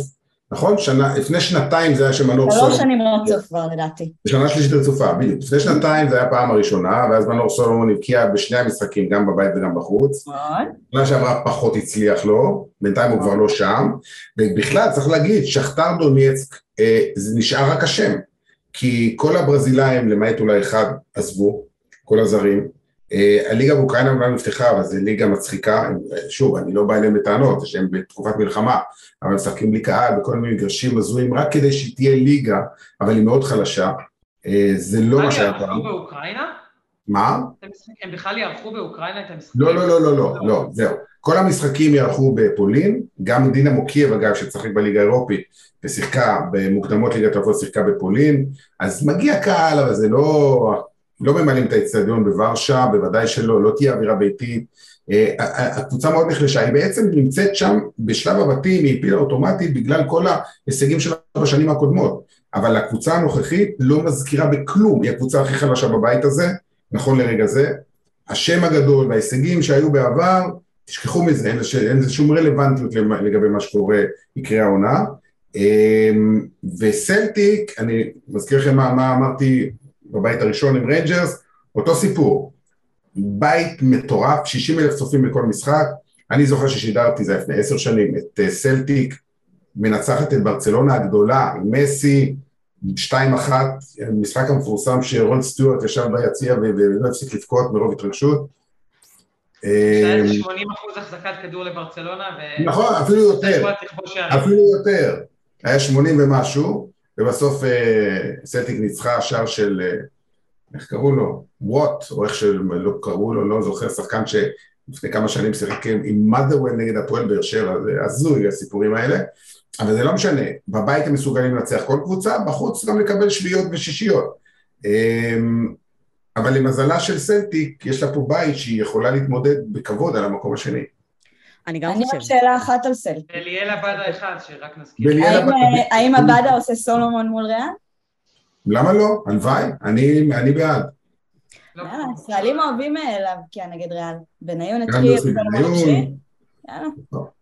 Speaker 4: נכון? שנה, לפני שנתיים זה היה שמנור
Speaker 3: סולומון... שלוש שנים רצוף כבר לדעתי.
Speaker 4: בשנה שלישית רצופה, בדיוק. לפני שנתיים זה היה הפעם הראשונה, ואז מנור סולומון הבקיע בשני המשחקים, גם בבית וגם בחוץ. נכון. שנה שעברה פחות הצליח לו, בינתיים הוא כבר לא שם. ובכלל, צריך להגיד, שכתר דונייצק, אה, זה נשאר רק השם. כי כל הברזילאים, למעט אולי אחד, עזבו, כל הזרים. אה, הליגה באוקראינה אומנם נפתחה, אבל זו ליגה מצחיקה, שוב, אני לא בא אליהם בטענות, זה שהם בתקופת מלחמה, אבל משחקים בלי קהל בכל מיני מגרשים הזויים, רק כדי שהיא תהיה ליגה, אבל היא מאוד חלשה, אה, זה לא מה שהיה
Speaker 2: פעם. באוקראינה?
Speaker 4: מה?
Speaker 2: הם בכלל יערכו באוקראינה את המשחקים?
Speaker 4: לא, לא, לא, לא, לא, לא, זהו. כל המשחקים יערכו בפולין, גם דינה מוקייב אגב, שצחק בליגה האירופית, ושיחקה במוקדמות ליגת האלופות, שיחקה בפולין, אז מגיע קהל, אבל זה לא... לא ממלאים את האצטדיון בוורשה, בוודאי שלא, לא תהיה אווירה ביתית. אה, הקבוצה מאוד נחלשה, היא בעצם נמצאת שם בשלב הבתים, היא הפילה אוטומטית בגלל כל ההישגים שלה בשנים הקודמות, אבל הקבוצה הנוכחית לא מזכירה בכלום, היא הקבוצה הכי חלשה בבית הזה, נכון לרגע זה. השם הגדול וההישגים שהיו בעבר, תשכחו מזה, אין לזה שום רלוונטיות לגבי מה שקורה יקרה העונה. אה, וסלטיק, אני מזכיר לכם מה, מה אמרתי בבית הראשון עם ריינג'רס, אותו סיפור. בית מטורף, 60 אלף צופים בכל משחק. אני זוכר ששידרתי, זה לפני עשר שנים, את אה, סלטיק מנצחת את ברצלונה הגדולה, מסי, 2-1, משחק המפורסם שרון סטיוארט ישב ביציע ולא הפסיק לבכות מרוב התרגשות.
Speaker 2: 80 אחוז החזקת כדור לברצלונה.
Speaker 4: נכון, אפילו יותר, אפילו יותר. היה 80 ומשהו, ובסוף אה, סלטיק ניצחה שער של, אה, איך קראו לו? ווט, או איך שלא קראו לו, לא זוכר, שחקן שלפני כמה שנים שיחק עם מאדרוול נגד הפועל באר שבע, זה הזוי הסיפורים האלה, אבל זה לא משנה, בבית הם מסוגלים לנצח כל קבוצה, בחוץ גם לקבל שביעיות ושישיות. אמ, אבל למזלה של סלטיק, יש לה פה בית שהיא יכולה להתמודד בכבוד על המקום השני.
Speaker 1: אני גם חושבת.
Speaker 3: אני רק שאלה אחת על סלטיק.
Speaker 2: אליאל עבדה אחד, שרק נזכיר.
Speaker 3: האם עבדה עושה סולומון מול ריאל?
Speaker 4: למה לא? הלוואי, אני בעד.
Speaker 3: לא. ישראלים אוהבים להבקיע נגד ריאל. בניון התחיל
Speaker 4: לא,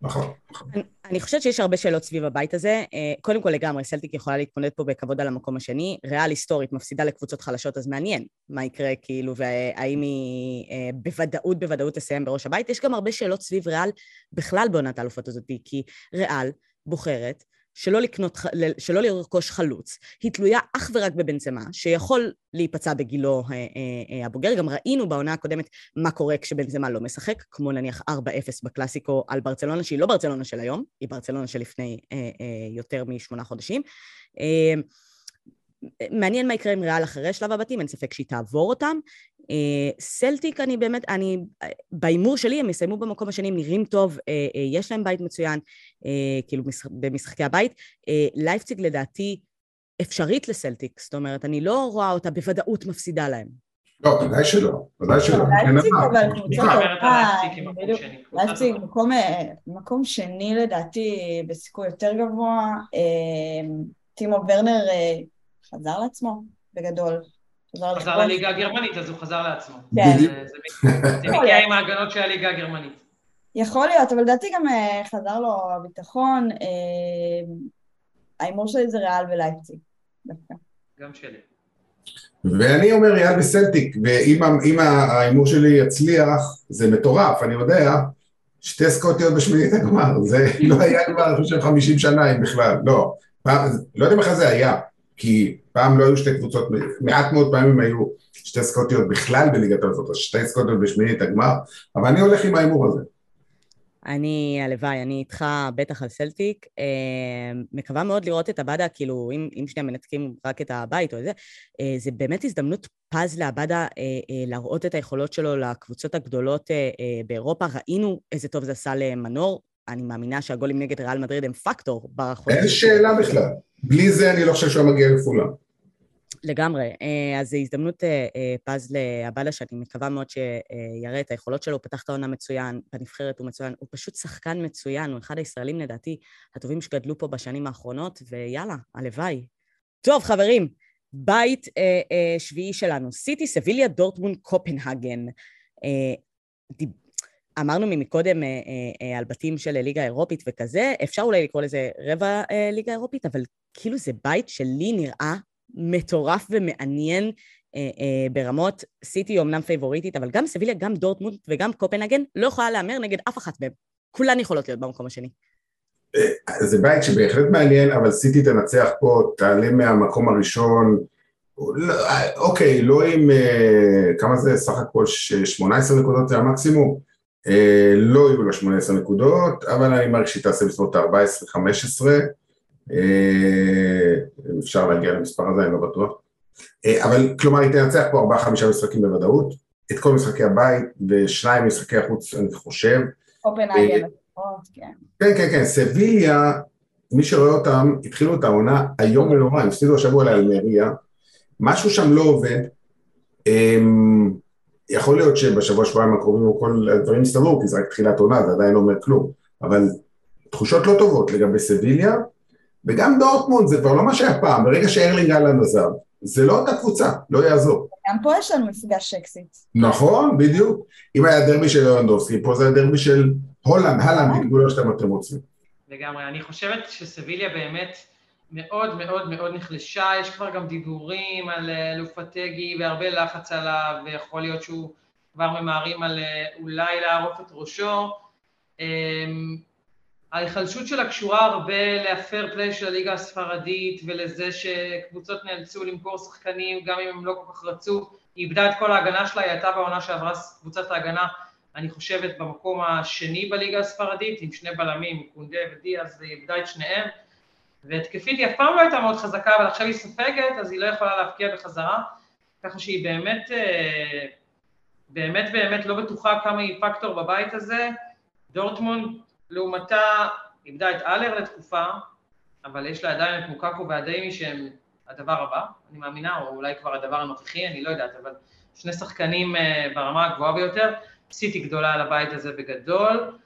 Speaker 4: נכון, נכון.
Speaker 1: אני חושבת שיש הרבה שאלות סביב הבית הזה. אה, קודם כל לגמרי, סלטיק יכולה להתמודד פה בכבוד על המקום השני. ריאל היסטורית מפסידה לקבוצות חלשות, אז מעניין מה יקרה, כאילו, והאם היא אה, בוודאות, בוודאות תסיים בראש הבית. יש גם הרבה שאלות סביב ריאל בכלל בעונת האלופות הזאת, כי ריאל בוחרת שלא לקנות, שלא לרכוש חלוץ, היא תלויה אך ורק בבנצמה, שיכול להיפצע בגילו אה, אה, אה, הבוגר. גם ראינו בעונה הקודמת מה קורה כשבנצמה לא משחק, כמו נניח 4-0 בקלאסיקו על ברצלונה, שהיא לא ברצלונה של היום, היא ברצלונה של לפני יותר משמונה חודשים. מעניין מה יקרה עם ריאל אחרי שלב הבתים, אין ספק שהיא תעבור אותם. אה, סלטיק, אני באמת, אני, בהימור שלי הם יסיימו במקום השני, הם נראים טוב, אה, אה, יש להם בית מצוין, כאילו במשחקי הבית. לייפציג לדעתי אפשרית לסלטיק, זאת אומרת, אני לא רואה אותה בוודאות מפסידה להם.
Speaker 4: לא, ודאי שלא, ודאי שלא. לייפציג
Speaker 3: אבל קבוצה טובה, לייפציג מקום שני לדעתי בסיכוי יותר גבוה. טימו ורנר חזר לעצמו בגדול.
Speaker 2: חזר לליגה הגרמנית, אז הוא חזר לעצמו. כן. זה מגיע *laughs* עם ההגנות של הליגה הגרמנית.
Speaker 3: יכול להיות, אבל לדעתי גם אה, חזר לו הביטחון. אה, ההימור שלי זה ריאל ולייפציג.
Speaker 2: גם שלי.
Speaker 4: ואני אומר ריאל וסלטיק, ואם ההימור שלי יצליח, זה מטורף, אני יודע, שתי סקוטיות בשמינית *laughs* הגמר, זה לא היה כבר, אני חושב, 50 שנה, אם בכלל, לא. לא יודע איך זה היה. כי פעם לא היו שתי קבוצות, מעט מאוד פעמים היו שתי סקוטיות בכלל בליגת האלופות, שתי סקוטיות בשמינית הגמר, אבל אני הולך עם ההימור הזה.
Speaker 1: אני, הלוואי, אני איתך בטח על סלטיק. אה, מקווה מאוד לראות את עבדה, כאילו, אם, אם שנייה מנתקים רק את הבית או את זה, אה, זה באמת הזדמנות פז לעבדה אה, אה, להראות את היכולות שלו לקבוצות הגדולות אה, אה, באירופה. ראינו איזה טוב זה עשה למנור. אני מאמינה שהגולים נגד ריאל מדריד הם פקטור בחודש.
Speaker 4: אין שאלה בכלל. בלי זה אני לא חושב שהוא מגיע לכפולה.
Speaker 1: לגמרי. אה, אז זו הזדמנות אה, אה, פז לעבדה, שאני מקווה מאוד שיראה את היכולות שלו. הוא פתח את העונה מצוין, בנבחרת הוא מצוין. הוא פשוט שחקן מצוין, הוא אחד הישראלים, לדעתי, הטובים שגדלו פה בשנים האחרונות, ויאללה, הלוואי. טוב, חברים, בית אה, אה, שביעי שלנו, סיטי, סביליה, דורטמונד, קופנהגן. אה, דיב... אמרנו ממקודם אה, אה, על בתים של ליגה אירופית וכזה, אפשר אולי לקרוא לזה רבע אה, ליגה אירופית, אבל כאילו זה בית שלי נראה מטורף ומעניין אה, אה, ברמות. סיטי אומנם פייבוריטית, אבל גם סביליה, גם דורטמונד וגם קופנהגן לא יכולה להמר נגד אף אחת מהן. כולן יכולות להיות במקום השני.
Speaker 4: אה, זה בית שבהחלט מעניין, אבל סיטי תנצח פה, תעלה מהמקום הראשון. לא, אה, אוקיי, לא עם, אה, כמה זה סך הכל, 18 נקודות זה המקסימום? אה, לא יהיו לה 18 נקודות, אבל אני מעריך שהיא תעשה בסביבות 14-15. אה, אפשר להגיע למספר הזה, אני לא בטוח. אה, אבל כלומר, היא תנצח פה ארבעה חמישה משחקים בוודאות, את כל משחקי הבית ושניים משחקי החוץ, אני חושב.
Speaker 3: קופנהגן, אה, כן.
Speaker 4: כן, כן, כן, סביליה, מי שרואה אותם, התחילו את העונה איום ונורא, הם הפסידו השבוע לאלמריה, משהו שם לא עובד. יכול להיות שבשבוע שבועיים הקרובים כל הדברים יסתדרו, כי זה רק תחילת עונה, זה עדיין לא אומר כלום, אבל תחושות לא טובות לגבי סביליה, וגם דורטמונד זה כבר לא מה שהיה פעם, ברגע שארלינג האלנד עזב, זה לא אותה קבוצה, לא יעזור.
Speaker 3: גם פה יש לנו מפגש אקסים.
Speaker 4: נכון, בדיוק. אם היה דרבי של יולנדובסקי, פה זה הדרבי של הולנד, הלנד, תקראו לו שאתם אתם רוצים.
Speaker 2: לגמרי. אני חושבת שסביליה באמת מאוד מאוד מאוד נחלשה, יש כבר גם דיבורים על אה, לופטגי והרבה לחץ עליו, ויכול להיות שהוא כבר ממהרים על אה, אולי לערוף את ראשו. אמ, ההיחלשות שלה קשורה הרבה להפייר פליי של הליגה הספרדית ולזה שקבוצות נאלצו למכור שחקנים גם אם הם לא כל כך רצו, היא איבדה את כל ההגנה שלה, היא הייתה בעונה שעברה קבוצת ההגנה, אני חושבת, במקום השני בליגה הספרדית, עם שני בלמים, קונדה ודיאז, היא איבדה את שניהם, והתקפית היא אף פעם לא הייתה מאוד חזקה, אבל עכשיו היא סופגת, אז היא לא יכולה להפקיע בחזרה, ככה שהיא באמת, אה, באמת באמת לא בטוחה כמה היא פקטור בבית הזה. דורטמונד לעומתה איבדה את אלר לתקופה, אבל יש לה עדיין את מוקקו והדיימי שהם הדבר הבא, אני מאמינה, או אולי כבר הדבר הנוכחי, אני לא יודעת, אבל שני שחקנים אה, ברמה הגבוהה ביותר, סיטי גדולה על הבית הזה בגדול.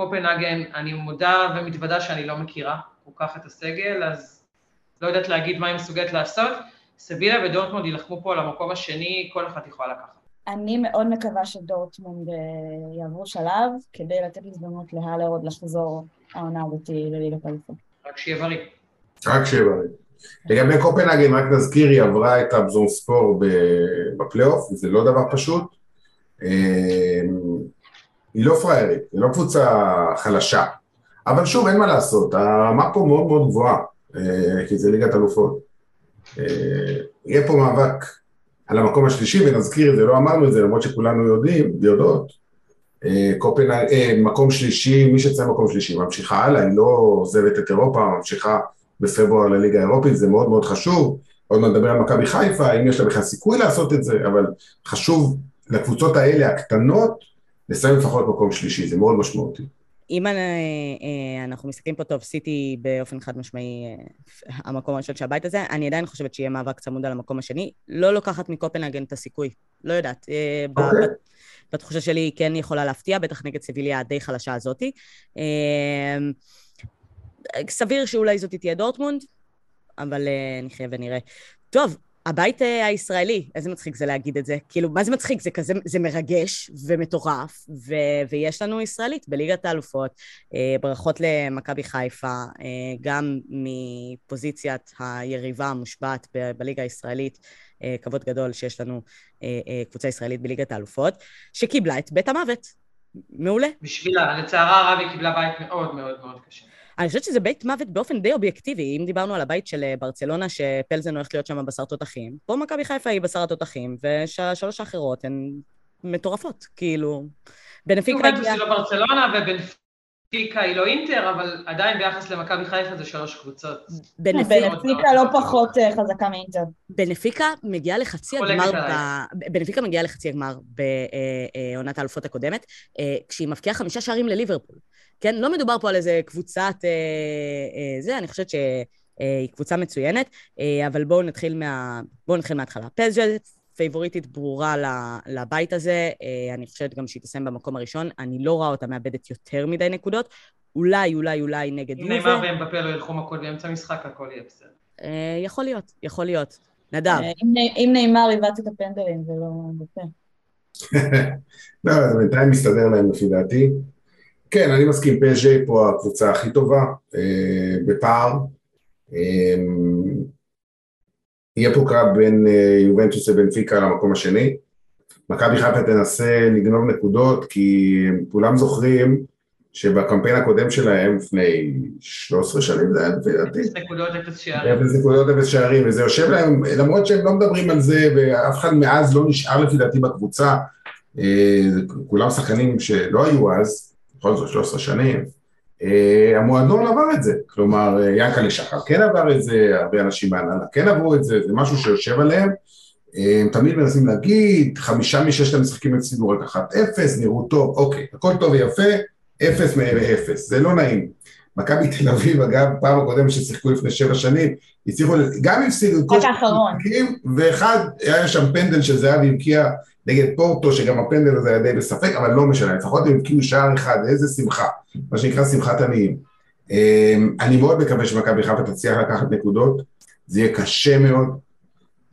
Speaker 2: אה, קופנהגן, אני מודה ומתוודה שאני לא מכירה כל כך את הסגל, אז לא יודעת להגיד מה היא מסוגלת לעשות. סבילה ודורטמונד יילחמו פה על המקום השני, כל אחת יכולה לקחת.
Speaker 3: אני מאוד מקווה שדורטמונד אה, יעברו שלב, כדי לתת הזדמנות להלר עוד לחזור העונה הזאת לליגת האליפות.
Speaker 2: רק שיהיה בריא.
Speaker 4: רק שיהיה בריא. לגבי קופנהגן, רק נזכיר, היא עברה את אבזון ספור בפלייאוף, זה לא דבר פשוט. אה, היא לא פראיירית, היא לא קבוצה חלשה. אבל שוב, אין מה לעשות, הרמה פה מאוד מאוד גבוהה, אה, כי זה ליגת אלופות. יהיה פה מאבק על המקום השלישי, ונזכיר את זה, לא אמרנו את זה, למרות שכולנו יודעים, יודעות, אה, קופנהג, אה, מקום שלישי, מי שיצא מקום שלישי, ממשיכה הלאה, היא לא עוזבת את אירופה, ממשיכה בפברואר לליגה האירופית, זה מאוד מאוד חשוב. עוד מעט נדבר על מכבי חיפה, האם יש לה בכלל סיכוי לעשות את זה, אבל חשוב לקבוצות האלה, הקטנות, לסיים לפחות מקום שלישי, זה מאוד משמעותי.
Speaker 1: אם אה, אנחנו מסתכלים פה טוב, סיטי באופן חד משמעי אה, המקום הראשון של הבית הזה, אני עדיין חושבת שיהיה מאבק צמוד על המקום השני. לא לוקחת מקופנהגן את הסיכוי, לא יודעת. אה, okay. אוקיי. בתחושה שלי היא כן יכולה להפתיע, בטח נגד סביליה הדי חלשה הזאתי. סביר שאולי זאתי תהיה דורטמונד, אבל נחיה ונראה. טוב, הבית אה, הישראלי, איזה מצחיק זה להגיד את זה. כאילו, מה זה מצחיק? זה כזה, זה מרגש ומטורף, ו, ויש לנו ישראלית בליגת האלופות. אה, ברכות למכבי חיפה, אה, גם מפוזיציית היריבה המושבעת ב, בליגה הישראלית. כבוד גדול שיש לנו קבוצה ישראלית בליגת האלופות, שקיבלה את בית המוות. מעולה.
Speaker 2: בשבילה, לצערה הרב היא קיבלה בית מאוד מאוד מאוד קשה.
Speaker 1: אני חושבת שזה בית מוות באופן די אובייקטיבי. אם דיברנו על הבית של אה, ברצלונה, שפלזן הולך להיות שם בשר תותחים, פה מכבי חיפה היא בשר התותחים, ושלוש האחרות הן מטורפות, כאילו. בנפיקה.
Speaker 2: יובנטוס היא לא ברצלונה, ובנפיקה היא לא אינטר, אבל עדיין ביחס למכבי חיפה זה שלוש קבוצות.
Speaker 3: בנפיקה לא פחות אה, חזקה מאינטר.
Speaker 1: בנפיקה מגיעה לחצי הגמר, בנפיקה מגיעה לחצי הגמר בעונת האלופות הקודמת, אה, כשהיא מבקיעה חמישה שערים לליברפול. כן? לא מדובר פה על איזה קבוצת... זה, אני חושבת שהיא קבוצה מצוינת, אבל בואו נתחיל, מה... בואו נתחיל מההתחלה. פז'ל פייבוריטית ברורה לבית הזה, אה, אני חושבת גם שהיא תסיים במקום הראשון, אני לא רואה אותה מאבדת יותר מדי נקודות, אולי, אולי, אולי נגד
Speaker 2: יובה. אם נאמר והם בפה לא ילכו מכות באמצע משחק, הכל יהיה בסדר.
Speaker 1: אה, יכול להיות, יכול להיות. נדב.
Speaker 3: אה, אם נאמר יבעט את הפנדלים, זה לא בפה. *laughs*
Speaker 4: לא, זה בינתיים מסתדר להם לפי דעתי. כן, אני מסכים, פז'ה פה הקבוצה הכי טובה, בפער. יהיה פה קרב בין אה, יובנטוס לבנפיקה למקום השני. מכבי חיפה תנסה לגנוב נקודות כי כולם זוכרים שבקמפיין הקודם שלהם לפני 13 שנים זה היה לפי דעתי. אפס
Speaker 2: נקודות אפס שערים.
Speaker 4: אפס נקודות אפס שערים וזה יושב להם, למרות שהם לא מדברים על זה ואף אחד מאז לא נשאר לפי דעתי בקבוצה, אה, כולם שחקנים שלא היו אז, בכל זאת 13 שנים, אה, המועדון עבר את זה, כלומר אה, ינקלה שחר כן עבר את זה, הרבה אנשים מהנהלה כן עברו את זה, זה משהו שיושב עליהם, אה, הם תמיד מנסים להגיד, חמישה מששת המשחקים הפסידו רק אחת אפס, נראו טוב, אוקיי, הכל טוב ויפה, אפס מאפס, זה לא נעים. מכבי תל אביב, אגב, פעם הקודמת ששיחקו לפני שבע שנים, הצליחו, גם הפסידו את
Speaker 3: כל המשחקים,
Speaker 4: ואחד, היה שם פנדל של זהבי הבקיע נגד פורטו, שגם הפנדל הזה היה די בספק, אבל לא משנה, לפחות הם הבקיעו שער אחד, איזה שמחה, מה שנקרא שמחת עניים. אמ, אני מאוד מקווה שמכבי חיפה תצליח לקחת נקודות, זה יהיה קשה מאוד,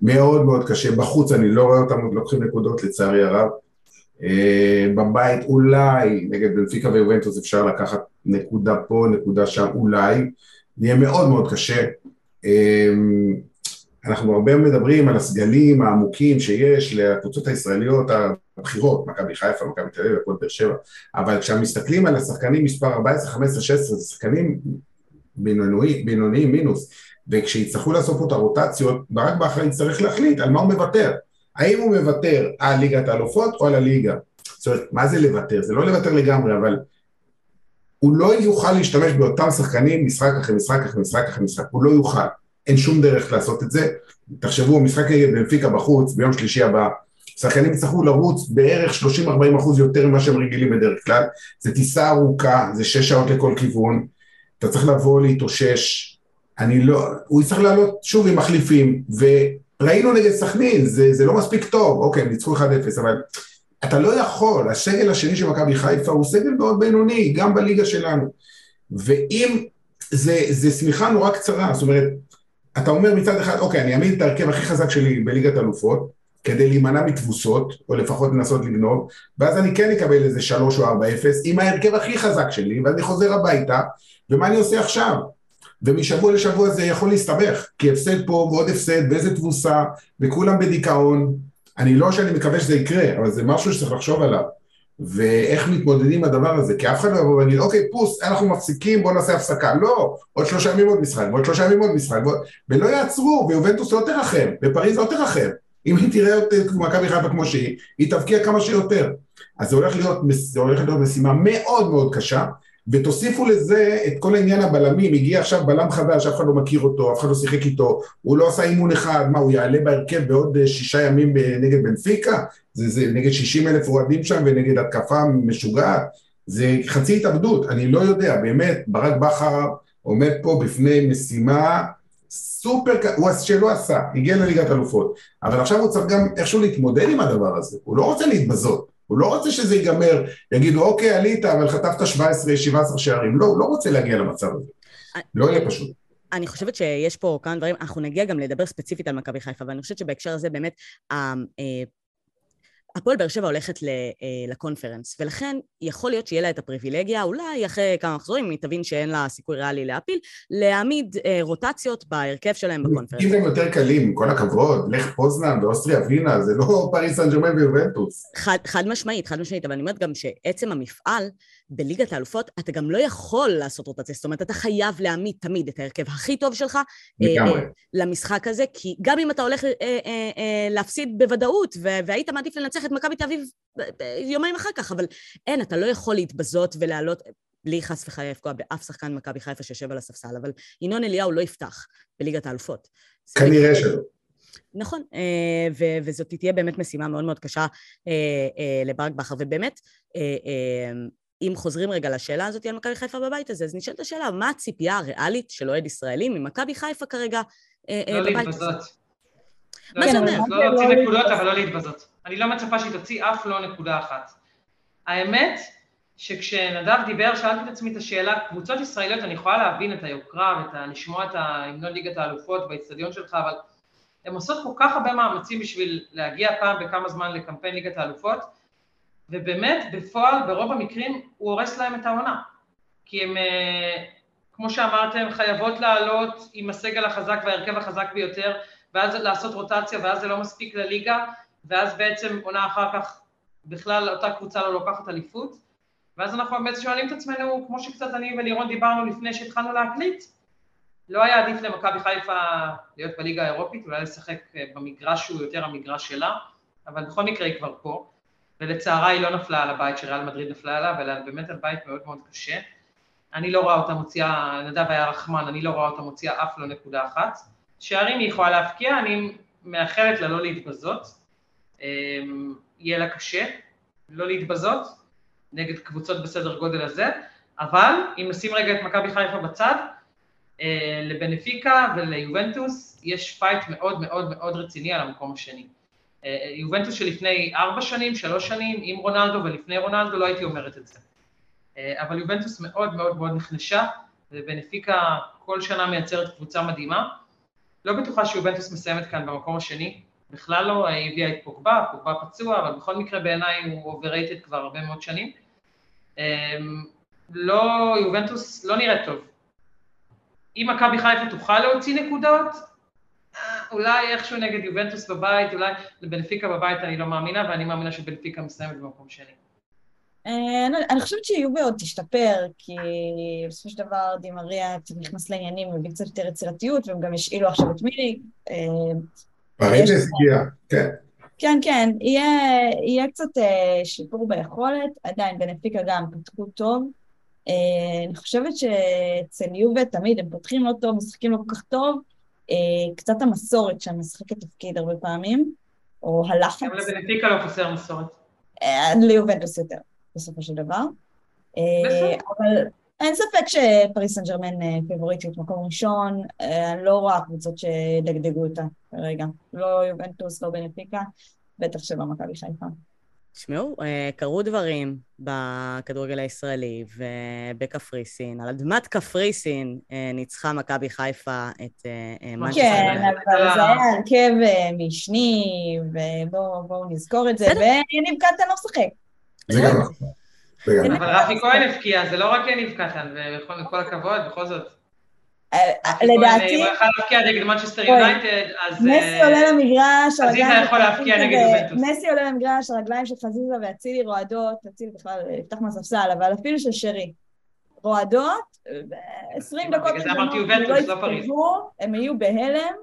Speaker 4: מאוד מאוד קשה, בחוץ אני לא רואה אותם לוקחים נקודות לצערי הרב, אמ, בבית אולי נגד בנפיקה ויובנטוס אפשר לקחת נקודה פה, נקודה שם, אולי, יהיה מאוד מאוד קשה. אנחנו הרבה מדברים על הסגלים העמוקים שיש לקבוצות הישראליות הבכירות, מכבי חיפה, מכבי תל אביב, הפועל באר שבע, אבל כשמסתכלים על השחקנים מספר 14, 15, 16, זה שחקנים בינוניים מינוס, וכשיצטרכו לעשות פה את הרוטציות, ברק בכר יצטרך להחליט על מה הוא מוותר. האם הוא מוותר על ליגת האלופות או על הליגה? זאת אומרת, מה זה לוותר? זה לא לוותר לגמרי, אבל הוא לא יוכל להשתמש באותם שחקנים משחק אחרי משחק אחרי משחק אחרי משחק, הוא לא יוכל. אין שום דרך לעשות את זה. תחשבו, משחק נגד בנפיקה בחוץ ביום שלישי הבא, שחקנים יצטרכו לרוץ בערך 30-40 אחוז יותר ממה שהם רגילים בדרך כלל, זה טיסה ארוכה, זה שש שעות לכל כיוון, אתה צריך לבוא להתאושש, אני לא, הוא יצטרך לעלות שוב עם מחליפים, וראינו נגד סכנין, זה, זה לא מספיק טוב, אוקיי, ניצחו 1-0, אבל אתה לא יכול, הסגל השני של מכבי חיפה הוא סגל מאוד בינוני, גם בליגה שלנו, ואם זה, זה שמיכה נורא קצרה, זאת אומרת, אתה אומר מצד אחד, אוקיי, אני אעמיד את ההרכב הכי חזק שלי בליגת אלופות, כדי להימנע מתבוסות, או לפחות לנסות לגנוב, ואז אני כן אקבל איזה שלוש או ארבע אפס עם ההרכב הכי חזק שלי, ואני חוזר הביתה, ומה אני עושה עכשיו? ומשבוע לשבוע זה יכול להסתבך, כי הפסד פה ועוד הפסד, ואיזה תבוסה, וכולם בדיכאון. אני לא שאני מקווה שזה יקרה, אבל זה משהו שצריך לחשוב עליו. ואיך מתמודדים עם הדבר הזה, כי אף אחד לא יבוא ויגיד, אוקיי, פוס, אנחנו מפסיקים, בואו נעשה הפסקה. לא, עוד שלושה ימים עוד משחק, ועוד שלושה ימים עוד משחק, ועוד... ולא יעצרו, ויובנטוס לא תרחם, ופריז לא תרחם. אם היא תראה את מכבי חיפה כמו שהיא, היא תבקיע כמה שיותר. אז זה הולך להיות, זה הולך להיות משימה מאוד מאוד קשה, ותוסיפו לזה את כל העניין הבלמים, הגיע עכשיו בלם חדש, אף אחד לא מכיר אותו, אף אחד לא שיחק איתו, הוא לא עשה אימון אחד, מה, הוא יעלה בהרכב בעוד אה, שישה ימים נגד בנפיקה? זה, זה נגד שישים אלף אוהדים שם ונגד התקפה משוגעת? זה חצי התאבדות, אני לא יודע, באמת, ברק בכר עומד פה בפני משימה סופר, הוא שלא עשה, הגיע לליגת אלופות, אבל עכשיו הוא צריך גם איכשהו להתמודד עם הדבר הזה, הוא לא רוצה להתבזות. הוא לא רוצה שזה ייגמר, יגידו אוקיי עלית אבל חטפת 17, 17 שערים, לא, הוא לא רוצה להגיע למצב הזה, לא יהיה פשוט.
Speaker 1: אני חושבת שיש פה כמה דברים, אנחנו נגיע גם לדבר ספציפית על מכבי חיפה, ואני חושבת שבהקשר הזה באמת אה, הפועל באר שבע הולכת אה, לקונפרנס, ולכן יכול להיות שיהיה לה את הפריבילגיה, אולי אחרי כמה מחזורים, היא תבין שאין לה סיכוי ריאלי להפיל, להעמיד אה, רוטציות בהרכב שלהם בקונפרנס.
Speaker 4: אם הם יותר קלים, כל הכבוד, לך פוזנן ואוסטריה ווינה, זה לא פריס סן ג'רמן ויובנטוס.
Speaker 1: חד, חד משמעית, חד משמעית, אבל אני אומרת גם שעצם המפעל בליגת האלופות, אתה גם לא יכול לעשות רוטציה, זאת אומרת, אתה חייב להעמיד תמיד את ההרכב הכי טוב שלך אה, למשחק הזה, כי גם אם אתה הולך להפסיד בוודאות, והיית מעדיף לנצח את מכבי תל אביב יומיים אחר כך, אבל אין, אתה לא יכול להתבזות ולעלות, בלי חס וחלילה לפגוע באף שחקן מכבי חיפה שיושב על הספסל, אבל ינון אליהו לא יפתח בליגת האלופות.
Speaker 4: כנראה שלא.
Speaker 1: נכון, וזאת תהיה באמת משימה מאוד מאוד קשה לברק בכר, ובאמת, אם חוזרים רגע לשאלה הזאת על מכבי חיפה בבית הזה, אז נשאלת השאלה, מה הציפייה הריאלית של אוהד ישראלי ממכבי חיפה כרגע
Speaker 2: אה, אה, לא בבית הזה? מה זה אומר? לא להוציא נקודות, אבל לא להתבזות. אני לא מצפה שהיא תוציא אף לא נקודה אחת. האמת, שכשנדב דיבר, שאלתי את עצמי את השאלה, קבוצות ישראליות, אני יכולה להבין את היוקרה ואת לשמוע את ההמנון ליגת האלופות באצטדיון שלך, אבל הן עושות כל כך הרבה מאמצים בשביל להגיע פעם בכמה זמן לקמפיין ליגת האלופות, ובאמת, בפועל, ברוב המקרים, הוא הורס להם את העונה. כי הם, אה, כמו שאמרתם, חייבות לעלות עם הסגל החזק וההרכב החזק ביותר, ואז לעשות רוטציה, ואז זה לא מספיק לליגה, ואז בעצם עונה אחר כך בכלל אותה קבוצה לא לוקחת אליפות. ואז אנחנו באמת שואלים את עצמנו, כמו שקצת אני ולירון דיברנו לפני שהתחלנו להקליט, לא היה עדיף למכבי חיפה להיות בליגה האירופית, אולי לשחק אה, במגרש שהוא יותר המגרש שלה, אבל בכל מקרה היא כבר פה. ולצערה היא לא נפלה על הבית שריאל מדריד נפלה עליו, אלא באמת על בית מאוד מאוד קשה. אני לא רואה אותה מוציאה, נדב היה רחמן, אני לא רואה אותה מוציאה אף לא נקודה אחת. שערים היא יכולה להבקיע, אני מאחלת לה לא להתבזות. אמ, יהיה לה קשה לא להתבזות נגד קבוצות בסדר גודל הזה, אבל אם נשים רגע את מכבי חיפה בצד, אה, לבנפיקה וליובנטוס יש פייט מאוד מאוד מאוד רציני על המקום השני. אה, יובנטוס שלפני ארבע שנים, שלוש שנים, עם רונלדו ולפני רונלדו, לא הייתי אומרת את זה. אה, אבל יובנטוס מאוד מאוד מאוד נחלשה, ובנפיקה כל שנה מייצרת קבוצה מדהימה. לא בטוחה שיובנטוס מסיימת כאן במקום השני, בכלל לא, היא הביאה את פוגבה, פוגבה פצוע, אבל בכל מקרה בעיניי הוא overrated כבר הרבה מאוד שנים. אה, לא, יובנטוס לא נראית טוב. אם מכבי חיפה תוכל להוציא נקודות, אולי איכשהו נגד יובנטוס בבית, אולי לבנפיקה בבית אני לא מאמינה, ואני מאמינה שבנפיקה מסיימת במקום שני.
Speaker 3: אה, אני חושבת שיובי עוד תשתפר, כי בסופו של דבר דימריה נכנס לעניינים ובקצת יותר יצירתיות, והם גם השאילו עכשיו את מילי.
Speaker 4: אה, פרידס הגיע, כן.
Speaker 3: כן, כן, יהיה, יהיה קצת אה, שיפור ביכולת, עדיין בנפיקה גם פתחו טוב. אני חושבת שאצל יובה תמיד הם פותחים לא טוב, משחקים לא כל כך טוב, קצת המסורת שם משחקת תפקיד הרבה פעמים, או הלחץ.
Speaker 2: גם לבנפיקה לא חסר מסורת.
Speaker 3: אה, ליובנטוס יותר, בסופו של דבר. אה, אבל אין ספק שפריס סן ג'רמן פיבוריטית מקום ראשון, אני לא רואה קבוצות שדגדגו אותה כרגע. לא יובנטוס, לא בנפיקה, בטח שלא מכבי חיפה.
Speaker 1: תשמעו, אה, קרו דברים בכדורגל הישראלי ובקפריסין. על אדמת קפריסין אה, ניצחה מכבי חיפה את
Speaker 3: אה, מנצ'סטר. כן, אבל זה היה הרכב משני, ובואו נזכור את זה, ויניב קטן לא משחק.
Speaker 4: זה גם נכון.
Speaker 2: אבל רפי כהן הבקיע, זה לא רק יניב קטן, וכל הכבוד, בכל זאת.
Speaker 3: לדעתי...
Speaker 2: הוא יכול להפקיע נגד מנצ'סטר יונייטד, אז...
Speaker 3: מסי עולה למגרש,
Speaker 2: חזיזה יכול להפקיע נגד יובנטוס.
Speaker 3: מסי עולה למגרש, הרגליים של חזיזה ואצילי רועדות, אצילי בכלל יפתח מהספסל, אבל אפילו של שרי. רועדות, 20 דקות
Speaker 2: בגלל זה אמרתי יובנטוס, לא פריז.
Speaker 3: הם יהיו בהלם,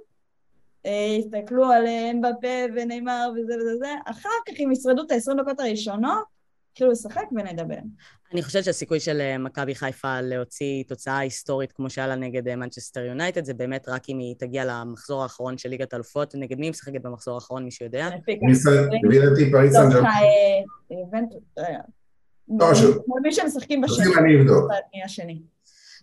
Speaker 3: יסתכלו על אמבפה וניימר וזה וזה וזה, אחר כך אם ישרדו את ה-20 דקות הראשונות, יתחילו לשחק ונדבר.
Speaker 1: אני חושבת שהסיכוי של אה, מכבי חיפה להוציא תוצאה היסטורית כמו שהיה לה נגד מנצ'סטר אה, יונייטד, זה באמת רק אם היא תגיע למחזור האחרון של ליגת אלופות. נגד מי היא משחקת במחזור האחרון, מישהו יודע?
Speaker 4: לפי דעתי פריס סן ג'רמן.
Speaker 3: מי שמשחקים בשני.
Speaker 4: אני אבדוק.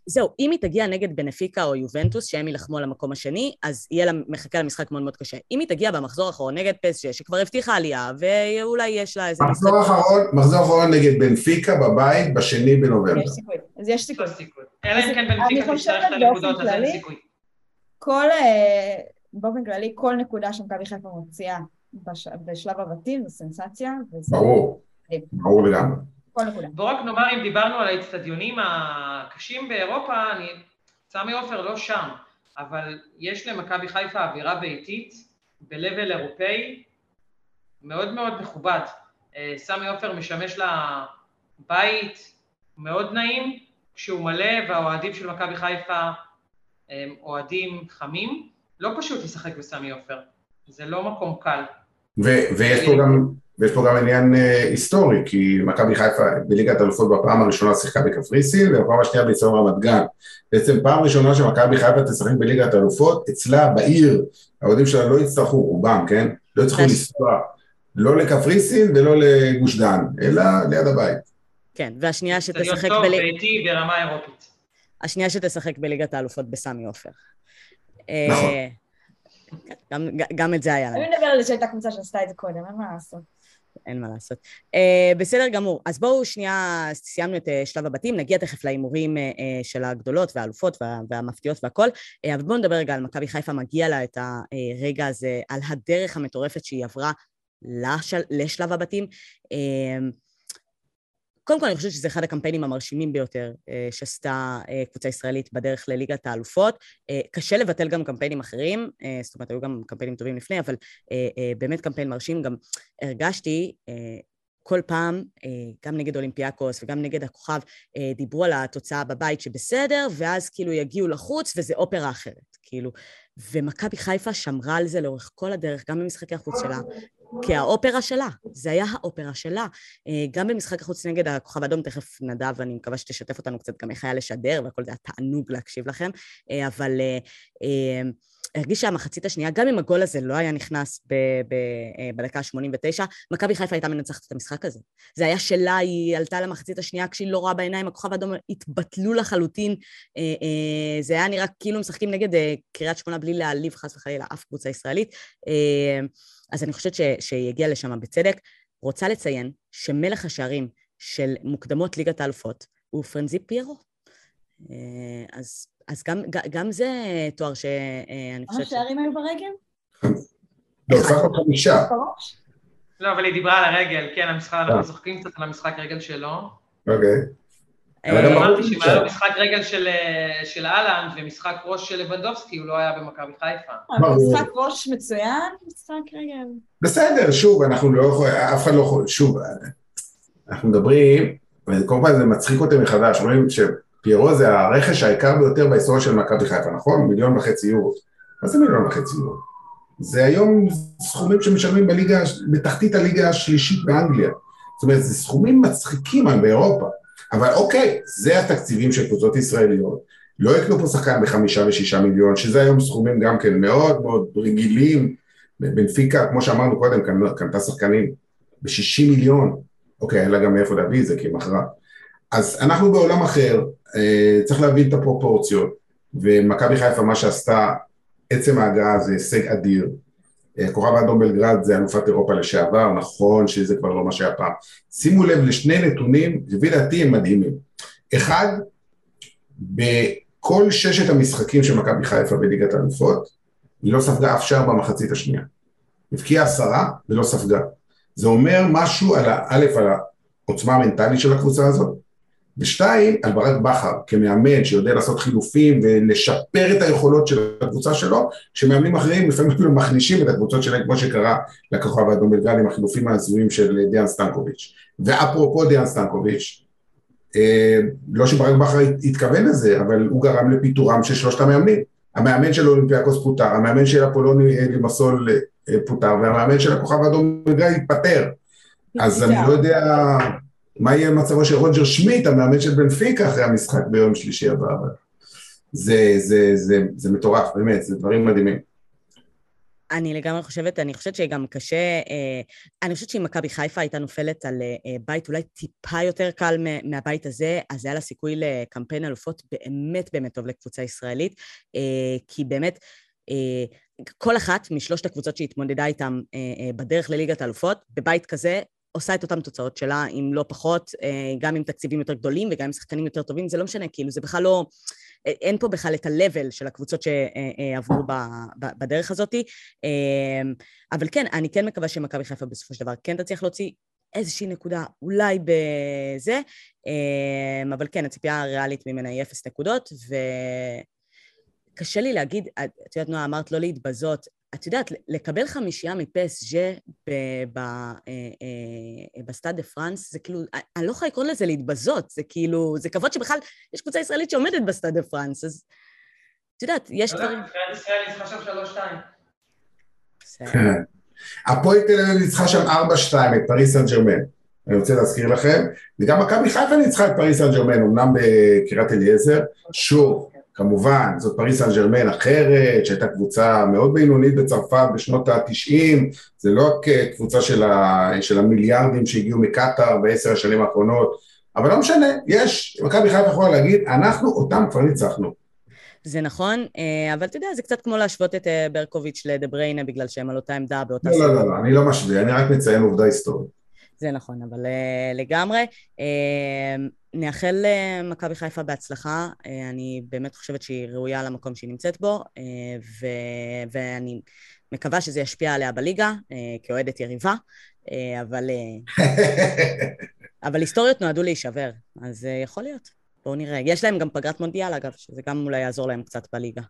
Speaker 1: זהו, אם היא תגיע נגד בנפיקה או יובנטוס, שהם יילחמו על המקום השני, אז יהיה לה, מחכה למשחק מאוד מאוד קשה. אם היא תגיע במחזור האחרון נגד פסג'ה, שכבר הבטיחה עלייה, ואולי יש לה איזה...
Speaker 4: מחזור אחרון, מחזור אחרון נגד בנפיקה בבית, בשני בנובמבר.
Speaker 3: יש סיכוי, אז יש סיכוי.
Speaker 2: אלא אם כן בנפיקה תצטרך את הנקודות, אז אין סיכוי.
Speaker 3: כל, אה, באופן כללי, כל נקודה שמכבי חיפה מוציאה בשלב הבתים זו סנסציה.
Speaker 4: ברור, ברור לגמרי.
Speaker 3: כל נקודה.
Speaker 2: בואו רק נאמר, אם דיברנו על האצטדיונים הקשים באירופה, אני... סמי עופר לא שם, אבל יש למכבי חיפה אווירה ביתית ב-level אירופאי מאוד מאוד מכובד. אה, סמי עופר משמש לה בית מאוד נעים, כשהוא מלא, והאוהדים של מכבי חיפה הם אוהדים חמים. לא פשוט לשחק בסמי עופר, זה לא מקום קל.
Speaker 4: ויש פה גם ויש פה גם עניין אה, היסטורי, כי מכבי חיפה בליגת אלופות בפעם הראשונה שיחקה בקפריסין, ובפעם השנייה באצטדיון רמת גן. בעצם פעם ראשונה שמכבי חיפה תשחק בליגת אלופות, אצלה בעיר, האוהדים שלה לא יצטרכו, רובם, כן? לא יצטרכו לנסוע לא לקפריסין ולא לגוש דן, אלא ליד הבית.
Speaker 1: כן, והשנייה שתשחק
Speaker 2: בליגת... טוב, ביתי ברמה אירופית.
Speaker 1: השנייה שתשחק בליגת האלופות בסמי עופר.
Speaker 4: נכון. אה,
Speaker 1: גם, גם את זה היה
Speaker 3: לנו. אני מדבר על זה שהייתה קבוצה שעשתה את זה קודם, אין מה לעשות.
Speaker 1: אין מה לעשות. Uh, בסדר גמור. אז בואו שנייה, סיימנו את uh, שלב הבתים, נגיע תכף להימורים uh, של הגדולות והאלופות וה, והמפתיעות והכל, uh, אבל בואו נדבר רגע על מכבי חיפה, מגיע לה את הרגע הזה, על הדרך המטורפת שהיא עברה לשל, לשלב הבתים. Uh, קודם כל אני חושבת שזה אחד הקמפיינים המרשימים ביותר אה, שעשתה אה, קבוצה ישראלית בדרך לליגת האלופות. אה, קשה לבטל גם קמפיינים אחרים, זאת אומרת היו גם קמפיינים טובים לפני, אבל באמת קמפיין מרשים. גם הרגשתי כל פעם, גם נגד אולימפיאקוס וגם נגד הכוכב, דיברו על התוצאה בבית שבסדר, ואז כאילו יגיעו לחוץ וזה אופרה אחרת, כאילו. ומכבי חיפה שמרה על זה לאורך כל הדרך, גם במשחקי החוץ שלה, כי האופרה שלה, זה היה האופרה שלה. אה, גם במשחק החוץ נגד הכוכב האדום, תכף נדב, אני מקווה שתשתף אותנו קצת גם איך היה לשדר, והכל זה היה תענוג להקשיב לכם, אה, אבל אה, הרגיש שהמחצית השנייה, גם אם הגול הזה לא היה נכנס ב- ב- בדקה ה-89, מכבי חיפה הייתה מנצחת את המשחק הזה. זה היה שלה, היא עלתה למחצית השנייה כשהיא לא רואה בעיניים, הכוכב האדום התבטלו לחלוטין. זה היה נראה כאילו משחקים נגד קריית שמונה בלי להעליב חס וחלילה אף קבוצה ישראלית. אז אני חושבת ש, שהיא הגיעה לשם בצדק. רוצה לציין שמלך השערים של מוקדמות ליגת האלופות הוא פרנזי פיירו. אה, אז, אז גם, גם זה תואר שאני חושבת...
Speaker 3: כמה שערים היו ברגל?
Speaker 4: לא, סך הכל חמישה.
Speaker 2: לא, אבל היא דיברה על הרגל, כן, המשחק, אנחנו צוחקים קצת על המשחק רגל שלו.
Speaker 4: אוקיי.
Speaker 2: אה, אמרתי שאם היה לו משחק רגל אה, של אהלן ומשחק ראש של לבנדובסקי, הוא לא היה במכבי חיפה.
Speaker 3: אה, משחק ראש מצוין, משחק רגל.
Speaker 4: בסדר, שוב, אנחנו לא יכולים, אף אחד לא יכול, שוב, אנחנו מדברים, וכל פעם זה מצחיק אותי מחדש, אומרים שפיירו זה הרכש היקר ביותר בהיסטוריה של מכבי חיפה, נכון? מיליון וחצי יורו. מה זה מיליון וחצי יורו? זה היום סכומים שמשלמים בליגה, בתחתית הליגה השלישית באנגליה. זאת אומרת, זה סכומים מצחיקים באירופה. אבל אוקיי, זה התקציבים של קבוצות ישראליות, לא יקנו פה שחקן בחמישה ושישה מיליון, שזה היום סכומים גם כן מאוד מאוד רגילים, בנפיקה, כמו שאמרנו קודם, קנתה שחקנים בשישים מיליון, אוקיי, אין לה גם מאיפה להביא את זה, כי היא מכרה. אז אנחנו בעולם אחר, אה, צריך להבין את הפרופורציות, ומכבי חיפה, מה שעשתה, עצם ההגעה זה הישג אדיר, כוכב האדום בלגרד זה אלופת אירופה לשעבר, נכון שזה כבר לא מה שהיה פעם. שימו לב לשני נתונים, לפי דעתי הם מדהימים. אחד, בכל ששת המשחקים של מכבי חיפה בליגת האלופות, היא לא ספגה אף שער במחצית השנייה. הבקיעה עשרה ולא ספגה. זה אומר משהו על, א', על העוצמה המנטלית של הקבוצה הזאת, ושתיים, על ברק בכר, כמאמן שיודע לעשות חילופים ולשפר את היכולות של הקבוצה שלו, שמאמנים אחרים לפעמים אפילו מחלישים את הקבוצות שלהם, כמו שקרה לכוכב האדום בלגרד עם החילופים ההזויים של דיאן סטנקוביץ'. ואפרופו דיאן סטנקוביץ', אה, לא שברק בכר התכוון לזה, אבל הוא גרם לפיטורם של שלושת המאמנים. המאמן של אולימפיאקוס פוטר, המאמן של אפולוני לימסול אה, פוטר, והמאמן של הכוכב האדום בלגרד התפטר. אז אני לא יודע... מה יהיה מצבו של רוג'ר שמיט, המאמן של בנפיקה אחרי המשחק ביום שלישי הבא. זה, זה, זה, זה מטורף, באמת, זה דברים מדהימים.
Speaker 1: אני לגמרי חושבת, אני חושבת שגם קשה, אה, אני חושבת שאם מכבי חיפה הייתה נופלת על אה, בית אולי טיפה יותר קל מהבית הזה, אז היה לה סיכוי לקמפיין אלופות באמת באמת טוב לקבוצה ישראלית, אה, כי באמת, כל אחת משלושת הקבוצות שהתמודדה איתן בדרך לליגת האלופות, בבית כזה עושה את אותן תוצאות שלה, אם לא פחות, אה, גם עם תקציבים יותר גדולים וגם עם שחקנים יותר טובים, זה לא משנה, כאילו זה בכלל לא, אה, אין פה בכלל את ה-level של הקבוצות שעברו בדרך הזאת. אה, אבל כן, אני כן מקווה שמכבי חיפה בסופו של דבר כן תצליח להוציא איזושהי נקודה, אולי בזה, אבל כן, הציפייה הריאלית ממנה היא אפס נקודות, וקשה לי להגיד, את יודעת, נועה, אמרת לא להתבזות, את יודעת, לקבל חמישייה מפ.ס.ז' אה, אה, בסטאד דה פרנס, זה כאילו, אני לא יכולה לקרוא לזה להתבזות, זה כאילו, זה כבוד שבכלל יש קבוצה ישראלית שעומדת בסטאד דה פרנס, אז את יודעת, יש דברים...
Speaker 2: נבחרת ישראל ניצחה שם שלוש-שתיים.
Speaker 4: כן. הפועל תל אביב ניצחה שם 4-2 את פריס סן ג'רמן. אני רוצה להזכיר לכם, וגם מכבי חיפה ניצחה את פריס סן ג'רמן, אמנם בקריית אליעזר, שוב, כמובן, זאת פריס סן ג'רמן אחרת, שהייתה קבוצה מאוד בינונית בצרפת בשנות ה-90, זה לא רק קבוצה של, ה, של המיליארדים שהגיעו מקטאר בעשר השנים האחרונות, אבל לא משנה, יש, מכבי חיפה יכולה להגיד, אנחנו אותם כבר ניצחנו.
Speaker 1: זה נכון, אה, אבל אתה יודע, זה קצת כמו להשוות את אה, ברקוביץ' לדבריינה בגלל שהם על אותה עמדה באותה
Speaker 4: לא, לא, לא, לא, אני לא משווה, אני רק מציין עובדה היסטורית.
Speaker 1: זה נכון, אבל לגמרי. נאחל למכבי חיפה בהצלחה, uh, אני באמת חושבת שהיא ראויה למקום שהיא נמצאת בו, uh, ו- ואני מקווה שזה ישפיע עליה בליגה, כאוהדת יריבה, אבל, *laughs* אבל היסטוריות נועדו להישבר, אז יכול להיות. בואו נראה. יש להם גם פגרת מונדיאל, אגב, שזה גם אולי יעזור להם קצת בליגה.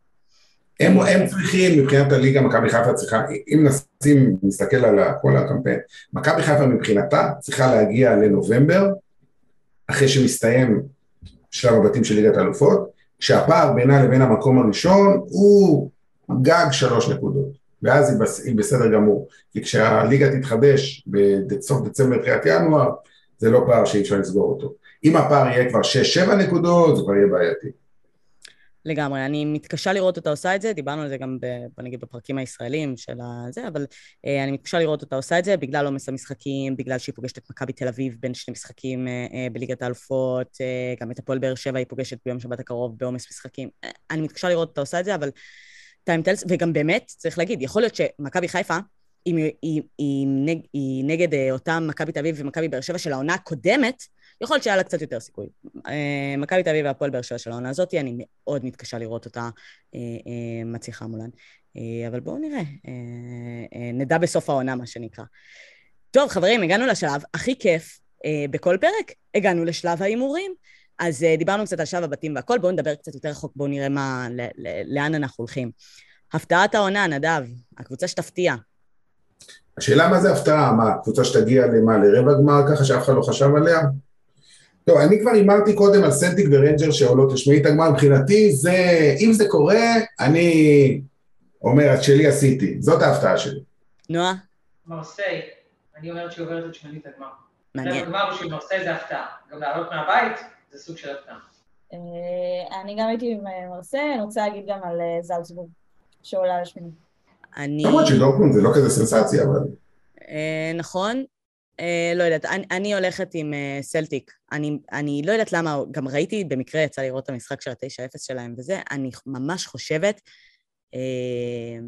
Speaker 4: הם, הם צריכים, מבחינת הליגה, מכבי חיפה צריכה, אם נשים, נסתכל על כל הקמפיין, מכבי חיפה מבחינתה צריכה להגיע לנובמבר, אחרי שמסתיים שלב הבתים של ליגת האלופות, כשהפער בינה לבין המקום הראשון הוא גג שלוש נקודות, ואז היא, בס, היא בסדר גמור, כי כשהליגה תתחדש בסוף דצמבר, תחילת ינואר, זה לא פער שאי אפשר לסגור אותו. אם הפער יהיה כבר שש, שבע נקודות, זה כבר יהיה בעייתי.
Speaker 1: לגמרי, אני מתקשה לראות אותה עושה את זה, דיברנו על זה גם, ב, בוא נגיד, בפרקים הישראלים של הזה, אבל אה, אני מתקשה לראות אותה עושה את זה בגלל עומס המשחקים, בגלל שהיא פוגשת את מכבי תל אביב בין שני משחקים אה, אה, בליגת האלופות, אה, גם את הפועל באר שבע היא פוגשת ביום שבת הקרוב בעומס משחקים. אה, אני מתקשה לראות אותה עושה את זה, אבל טיים טלס, וגם באמת, צריך להגיד, יכול להיות שמכבי חיפה, היא, היא, היא, היא, נג, היא נגד אה, אותם מכבי תל אביב ומכבי באר שבע של העונה הקודמת, יכול להיות שהיה לה קצת יותר סיכוי. אה, מכבי תל אביב והפועל באר שבע של העונה הזאת, אני מאוד מתקשה לראות אותה אה, אה, מצליחה מולן. אבל בואו נראה, נדע בסוף העונה, מה שנקרא. טוב, חברים, הגענו לשלב הכי כיף בכל פרק, הגענו לשלב ההימורים. אז דיברנו קצת על שלב הבתים והכל, בואו נדבר קצת יותר רחוק, בואו נראה מה, לאן אנחנו הולכים. הפתעת העונה, נדב, הקבוצה שתפתיע.
Speaker 4: השאלה מה זה הפתעה, מה, הקבוצה שתגיע למה, לרבע גמר ככה שאף אחד לא חשב עליה? טוב, אני כבר הימרתי קודם על סלטיק וריינג'רס שעולות לשמינית הגמר, מבחינתי זה, אם זה קורה, אני אומר, את שלי עשיתי, זאת ההפתעה שלי.
Speaker 1: נועה?
Speaker 2: מרסיי, אני אומרת שהיא עוברת את שמינית הגמר.
Speaker 1: מעניין.
Speaker 2: הגמר בשביל מרסיי זה הפתעה, גם לעלות מהבית זה סוג של הפתעה.
Speaker 3: אה, אני גם הייתי עם אה, מרסיי, אני רוצה להגיד גם על אה, זלצבורג, שעולה לשמינית.
Speaker 1: אני...
Speaker 4: למרות שדורקמונד זה לא כזה סנסציה, אבל...
Speaker 1: נכון, לא יודעת, אני, אני הולכת עם אה, סלטיק. אני, אני לא יודעת למה, גם ראיתי, במקרה יצא לראות את המשחק של ה-9-0 שלהם וזה, אני ממש חושבת אה,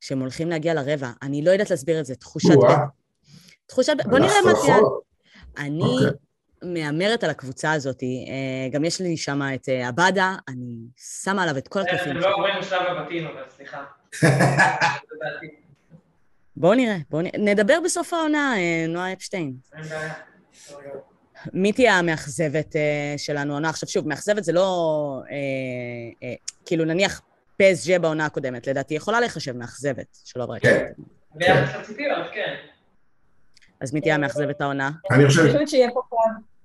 Speaker 1: שהם הולכים להגיע לרבע. אני לא יודעת להסביר את זה, תחושת... תחושת... בוא נראה מה תהיה... אני okay. אוקיי. מהמרת על הקבוצה הזאת. אה, גם יש לי שם את אה, עבדה, אני שמה עליו את כל הקלפים.
Speaker 2: לא עוברים לשלב הבתים, אבל סליחה. *laughs*
Speaker 1: בואו נראה, בואו נראה. נדבר בסוף העונה, אה, נועה אפשטיין. מי תהיה המאכזבת אה, שלנו העונה? עכשיו שוב, מאכזבת זה לא... אה, כאילו נניח פסג'ה בעונה הקודמת, לדעתי יכולה להיחשב מאכזבת, שלא את
Speaker 4: כן.
Speaker 2: ביחס לציפיות, כן.
Speaker 1: אז מי תהיה המאכזבת העונה?
Speaker 3: אני חושבת שיהיה פה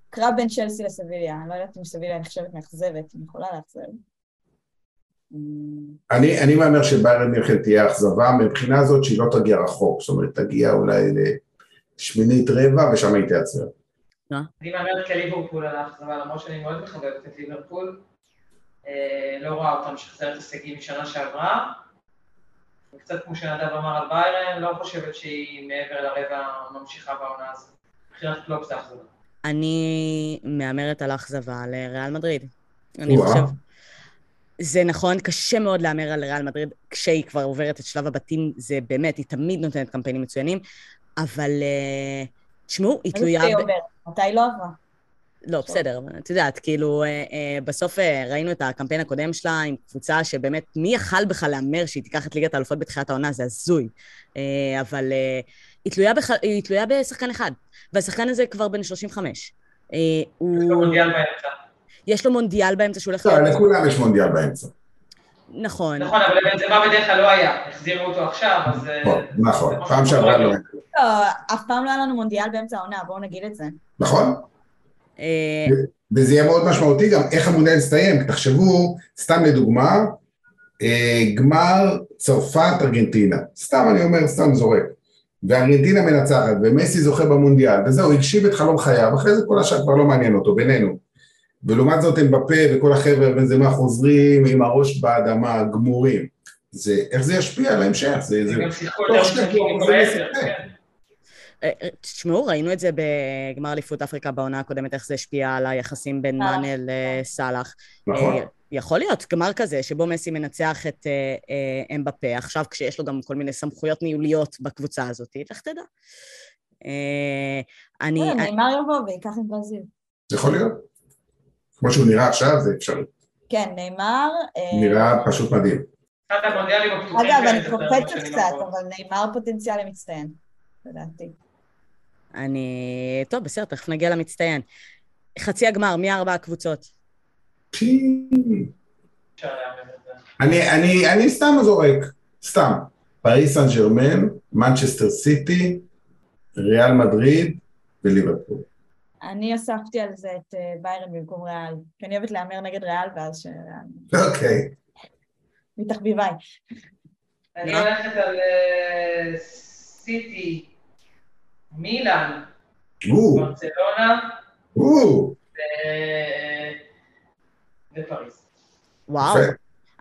Speaker 3: קרב בין צ'לסי לסביליה. אני לא יודעת אם סביליה נחשבת מאכזבת, היא יכולה לאכזב.
Speaker 4: אני, אני מהמר שביירן מינכן תהיה אכזבה מבחינה הזאת שהיא לא תגיע רחוק, זאת אומרת תגיע אולי לשמינית רבע ושם היא תיעצר.
Speaker 2: אני מהמרת כליברפול על האכזבה למרות שאני מאוד מחבבת את ליברפול, אה, לא רואה אותם משחזרת הישגים משנה שעברה, וקצת כמו שנדב אמר על ביירן, לא חושבת שהיא מעבר לרבע ממשיכה בעונה הזאת. מבחינת קלופ זה אכזבה.
Speaker 1: אני מהמרת על האכזבה לריאל מדריד. אני חושב... זה נכון, קשה מאוד להמר על ריאל מדריד כשהיא כבר עוברת את שלב הבתים, זה באמת, היא תמיד נותנת קמפיינים מצוינים, אבל uh, תשמעו, היא תלויה...
Speaker 3: מתי לא עברה?
Speaker 1: לא, בסדר, אבל את יודעת, כאילו, uh, uh, בסוף uh, ראינו את הקמפיין הקודם שלה עם קבוצה שבאמת, מי יכל בכלל להמר שהיא תיקח את ליגת האלופות בתחילת העונה? זה הזוי. Uh, אבל uh, היא, תלויה בח... היא תלויה בשחקן אחד, והשחקן הזה כבר בן 35.
Speaker 2: Uh, הוא... יש לו מונדיאל באמצע.
Speaker 1: יש לו מונדיאל באמצע שהוא הולך...
Speaker 4: לא, לכולם יש מונדיאל באמצע.
Speaker 1: נכון.
Speaker 2: נכון, אבל בנזמה בדרך כלל לא היה, החזירו אותו עכשיו, אז... אה,
Speaker 4: נכון, נכון. פעם שעברה לא.
Speaker 3: לא, אף פעם לא היה לנו מונדיאל באמצע העונה, בואו נגיד את זה.
Speaker 4: נכון. אה, וזה יהיה מאוד משמעותי גם איך המונדיאל יסתיים, תחשבו, סתם לדוגמה, אה, גמר צרפת-ארגנטינה, סתם אני אומר, סתם זורק. וארגנטינה מנצחת, ומסי זוכה במונדיאל, וזהו, הגשיב את חלום חייו, אחרי זה כל השאר כבר לא מעניין אותו, בינינו. ולעומת זאת הם בפה וכל החבר'ה בנזמה חוזרים עם הראש באדמה, גמורים. זה, איך זה ישפיע על ההמשך?
Speaker 2: זה, זה...
Speaker 1: אה, אה, תשמעו, ראינו את זה בגמר אליפות אפריקה בעונה הקודמת, איך זה השפיע על היחסים בין מאנה לסאלח.
Speaker 4: נכון.
Speaker 1: יכול להיות גמר כזה שבו מסי מנצח את אמבפה, עכשיו כשיש לו גם כל מיני סמכויות ניהוליות בקבוצה הזאת, לך תדע.
Speaker 3: אני... נאמר יבוא ויקח את ברזיל.
Speaker 4: יכול להיות. כמו שהוא נראה עכשיו, זה אפשרי.
Speaker 3: כן, נאמר...
Speaker 4: נראה פשוט מדהים.
Speaker 3: אגב, אני קופצת קצת, אבל נאמר פוטנציאלי מצטיין, לדעתי.
Speaker 1: אני... טוב, בסדר, תכף נגיע למצטיין. חצי הגמר, מי ארבע הקבוצות?
Speaker 4: אני, אני, אני סתם זורק, סתם. פריס סן ג'רמן, מנצ'סטר סיטי, ריאל מדריד וליברפול.
Speaker 3: אני הוספתי על זה את אה, ביירן במקום ריאל, כי אני אוהבת להמר נגד ריאל ואז ש...
Speaker 4: אוקיי.
Speaker 3: מתחביביי.
Speaker 2: אני הולכת על אה, סיטי, מילאן, ברצלונה ופריז.
Speaker 1: וואו.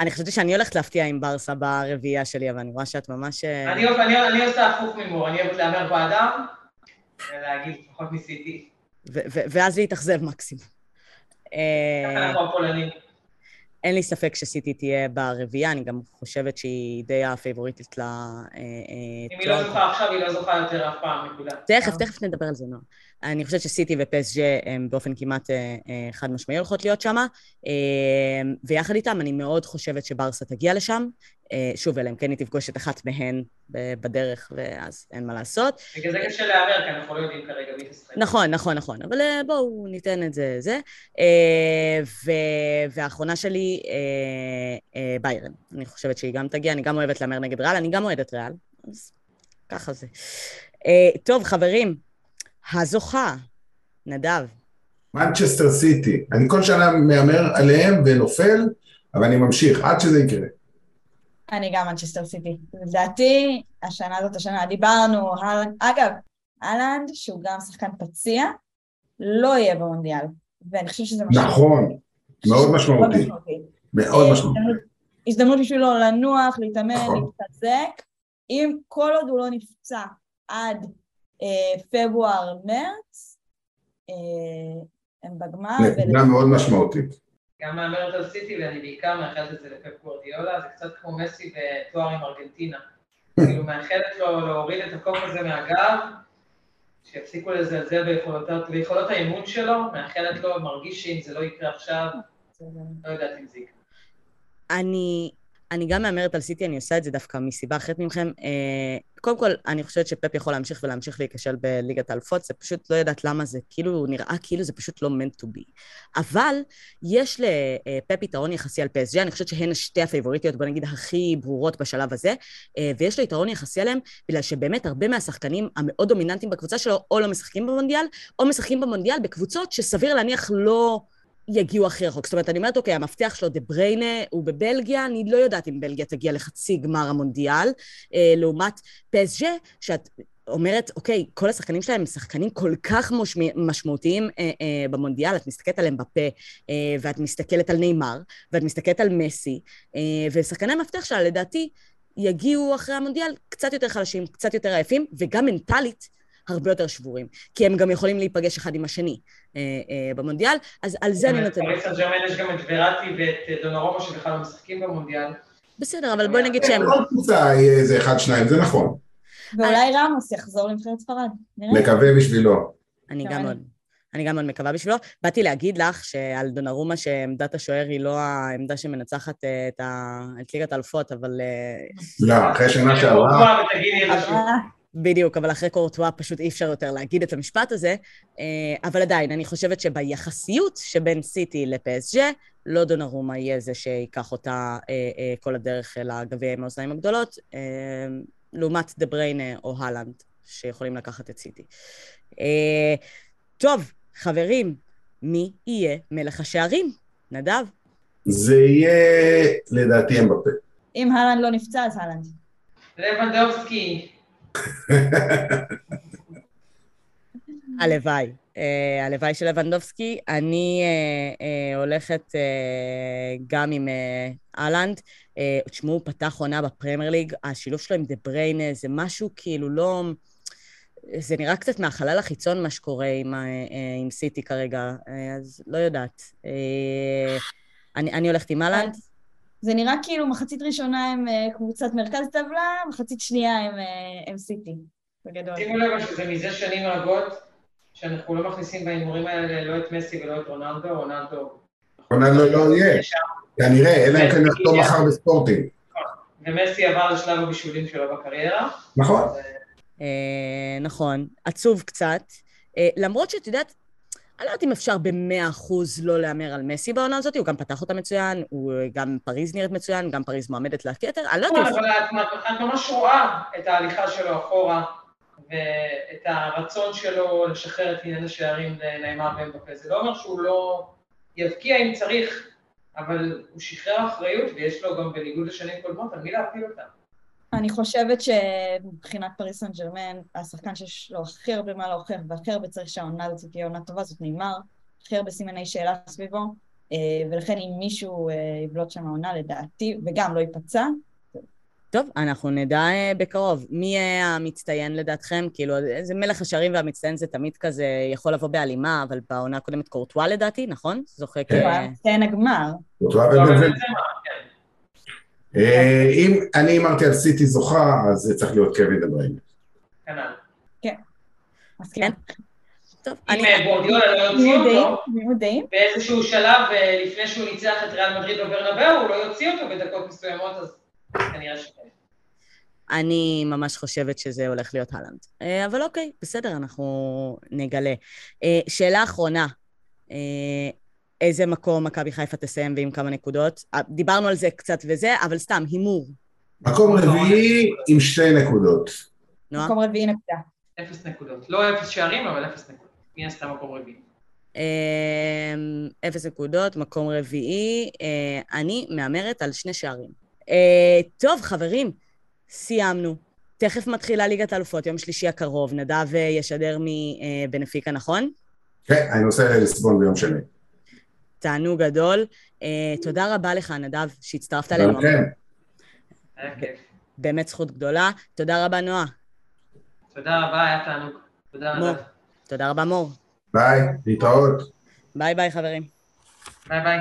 Speaker 1: אני חשבתי שאני הולכת להפתיע עם ברסה ברביעייה שלי, אבל אני רואה שאת ממש...
Speaker 2: אה, אני עושה הפוך ממור, אני אוהבת להמר באדם, ולהגיד לפחות ניסיתי.
Speaker 1: ואז להתאכזב מקסימום.
Speaker 2: הפולנים.
Speaker 1: אין לי ספק שסיטי תהיה ברביעייה, אני גם חושבת שהיא די הפייבוריטית ל...
Speaker 2: אה, אם היא לא זוכה עכשיו, היא לא זוכה יותר אף פעם, נקודה.
Speaker 1: תכף, תכף נדבר על זה, נועה. אני חושבת שסיטי ופסג'ה הם באופן כמעט אה, אה, חד משמעי הולכות להיות שם, ויחד איתם אני מאוד חושבת שברסה תגיע לשם. שוב, אלא אם כן היא תפגוש את אחת מהן בדרך, ואז אין מה לעשות.
Speaker 2: בגלל זה קשה להמר, כי אנחנו לא יודעים כרגע מי תשחק.
Speaker 1: נכון, נכון, נכון, אבל בואו ניתן את זה, זה. והאחרונה שלי, ביירן. אני חושבת שהיא גם תגיע, אני גם אוהבת להמר נגד ריאל, אני גם אוהדת ריאל, אז ככה זה. טוב, חברים, הזוכה, נדב.
Speaker 4: מנצ'סטר סיטי. אני כל שנה מהמר עליהם ונופל, אבל אני ממשיך עד שזה יקרה.
Speaker 3: אני גם מנצ'סטר סיטי. לדעתי, השנה הזאת השנה, דיברנו, אגב, האלנד, שהוא גם שחקן פציע, לא יהיה במונדיאל, ואני חושבת שזה
Speaker 4: משמעותי. נכון, מאוד משמעותי. מאוד
Speaker 3: אה, משמעותי. הזדמנות בשבילו לנוח, להתאמן, נכון. להתחזק. אם כל עוד הוא לא נפצע עד אה, פברואר-מרץ, אה, הם בגמר.
Speaker 4: נקודה מאוד משמעותית.
Speaker 2: גם מהמרת על סיטי, ואני בעיקר מאחלת את זה לפפ גורדיולה, זה קצת כמו מסי בתואר עם ארגנטינה. *laughs* כאילו מאחלת לו להוריד את הקוף הזה מהגב, שיפסיקו לזלזל ביכולות האימון שלו, מאחלת לו, מרגיש שאם זה לא יקרה עכשיו, לא יודעת אם זה יקרה.
Speaker 1: אני אני גם מהמרת על סיטי, אני עושה את זה דווקא מסיבה אחרת מכם. אה, קודם כל, אני חושבת שפפ יכול להמשיך ולהמשיך להיכשל בליגת האלפות, זה פשוט לא יודעת למה זה, כאילו, נראה כאילו זה פשוט לא meant to be. אבל יש לפפ יתרון יחסי על PSG, אני חושבת שהן שתי הפייבוריטיות, בוא נגיד, הכי ברורות בשלב הזה, אה, ויש לו יתרון יחסי עליהם, בגלל שבאמת הרבה מהשחקנים המאוד דומיננטיים בקבוצה שלו, או לא משחקים במונדיאל, או משחקים במונדיאל בקבוצות שסביר להניח לא... יגיעו הכי רחוק. זאת אומרת, אני אומרת, אוקיי, המפתח שלו דה בריינה הוא בבלגיה, אני לא יודעת אם בלגיה תגיע לחצי גמר המונדיאל, אה, לעומת פסג'ה, שאת אומרת, אוקיי, כל השחקנים שלהם הם שחקנים כל כך משמע, משמעותיים אה, אה, במונדיאל, את מסתכלת עליהם בפה, אה, ואת מסתכלת על נאמר, ואת מסתכלת על מסי, אה, ושחקני המפתח שלה, לדעתי, יגיעו אחרי המונדיאל קצת יותר חלשים, קצת יותר עייפים, וגם מנטלית, הרבה יותר שבורים, כי הם גם יכולים להיפגש אחד עם השני אה, אה, במונדיאל, אז על זה אני נותנת.
Speaker 2: בפריס סן ג'רמן יש גם את וראטי ואת אה, דונרומו שבכלל משחקים במונדיאל.
Speaker 1: בסדר, אבל בואי נגיד שהם...
Speaker 4: כל קבוצה איזה אחד, שניים, זה נכון.
Speaker 3: ואולי רמוס יחזור לנבחרת ספרד.
Speaker 4: מקווה בשבילו.
Speaker 1: אני גם מאוד. אני גם מאוד מקווה בשבילו. באתי להגיד לך שעל דונרומה שעמדת השוער היא לא העמדה שמנצחת את, את ליגת האלופות, אבל...
Speaker 4: לא, אחרי שנה שעברה...
Speaker 1: בדיוק, אבל אחרי קורטואה פשוט אי אפשר יותר להגיד את המשפט הזה. אה, אבל עדיין, אני חושבת שביחסיות שבין סיטי לפסג'ה, לא דונרומה יהיה זה שייקח אותה אה, אה, כל הדרך לגביע עם האוזניים הגדולות, לעומת דה בריינה או הלנד, שיכולים לקחת את סיטי. טוב, חברים, מי יהיה מלך השערים? נדב?
Speaker 4: זה יהיה, לדעתי, אמבפה.
Speaker 3: אם הלנד לא נפצע, אז הלנד.
Speaker 2: לבנדובסקי.
Speaker 1: הלוואי. אה, הלוואי של לבנדובסקי. אני אה, אה, הולכת גם עם אהלנד. תשמעו, הוא פתח עונה בפרמייר ליג, השילוב שלו עם דה בריינה זה משהו כאילו לא... זה נראה קצת מהחלל החיצון מה שקורה עם, עם סיטי כרגע, אז לא יודעת. אני, אני הולכת עם אהלנד.
Speaker 3: זה נראה כאילו מחצית ראשונה הם קבוצת מרכז טבלה, מחצית שנייה הם, הם סיטי, בגדול.
Speaker 2: שימו לב שזה מזה שנים רבות, שאנחנו לא מכניסים בהימורים האלה לא את מסי ולא את רונלדו, רונלדו...
Speaker 4: רונלדו לא יהיה, כנראה, אלא אם כן נחתום מחר בספורטים.
Speaker 2: ומסי עבר לשלב הבישולים שלו בקריירה.
Speaker 4: נכון.
Speaker 1: אה, נכון, עצוב קצת. אה, למרות שאת יודעת, אני לא יודעת אם אפשר במאה אחוז לא להמר על מסי בעונה הזאת, הוא גם פתח אותה מצוין, הוא גם פריז נראית מצוין, גם פריז מועמדת לכתר, אני לא יודעת.
Speaker 2: אבל את ממש רואה את ההליכה שלו אחורה. ואת הרצון שלו לשחרר את עניין השערים לנעימר ואמבפה. זה לא אומר שהוא לא יבקיע אם צריך, אבל הוא שחרר אחריות, ויש לו גם בניגוד לשנים קודמות, על מי להפיל אותה.
Speaker 3: אני חושבת שמבחינת פריס סן ג'רמן, השחקן שיש לו הכי הרבה מה להוכיח והכי הרבה צריך שהעונה הזאת תהיה עונה טובה, זאת נאמר, הכי הרבה סימני שאלה סביבו, אה, ולכן אם מישהו אה, יבלוט שם העונה לדעתי, וגם לא ייפצע,
Speaker 1: טוב, אנחנו נדע אה, בקרוב. מי יהיה המצטיין לדעתכם? כאילו, איזה מלך השערים והמצטיין זה תמיד כזה יכול לבוא בהלימה, אבל בעונה הקודמת קורטואה לדעתי, נכון?
Speaker 3: זוכה כ... כן, הגמר.
Speaker 4: אה, אם אני הימרתי על סיטי זוכה, אז זה צריך להיות קווין דבריין.
Speaker 3: כן. כן.
Speaker 2: טוב, אני... אם גורדיולה לא יוציא אותו, באיזשהו שלב, אה, לפני שהוא ניצח את ריאל מדריד בברנבאו, הוא לא יוציא אותו בדקות מסוימות, אז כנראה ש...
Speaker 1: אני ממש חושבת שזה הולך להיות הלנד. אה, אבל אוקיי, בסדר, אנחנו נגלה. אה, שאלה אחרונה, אה, איזה מקום מכבי חיפה תסיים ועם כמה נקודות? דיברנו על זה קצת וזה, אבל סתם, הימור.
Speaker 4: מקום רביעי עם שתי נקודות.
Speaker 3: מקום רביעי נקודה.
Speaker 2: אפס נקודות. לא אפס שערים, אבל אפס נקודות. מי עשתה מקום רביעי?
Speaker 1: אפס נקודות, מקום רביעי. אני מהמרת על שני שערים. טוב, חברים, סיימנו. תכף מתחילה ליגת האלופות, יום שלישי הקרוב. נדב אה, ישדר מבנפיקה, נכון?
Speaker 4: כן, אני נוסע לליסבון ביום שני.
Speaker 1: תענוג גדול. אה, תודה רבה לך, נדב, שהצטרפת אלינו.
Speaker 2: כן.
Speaker 1: באמת זכות גדולה. תודה רבה, נועה.
Speaker 2: תודה רבה, היה תענוג. תודה רבה.
Speaker 1: תודה רבה, מור.
Speaker 4: ביי, להתראות.
Speaker 1: ביי ביי, חברים.
Speaker 2: ביי ביי.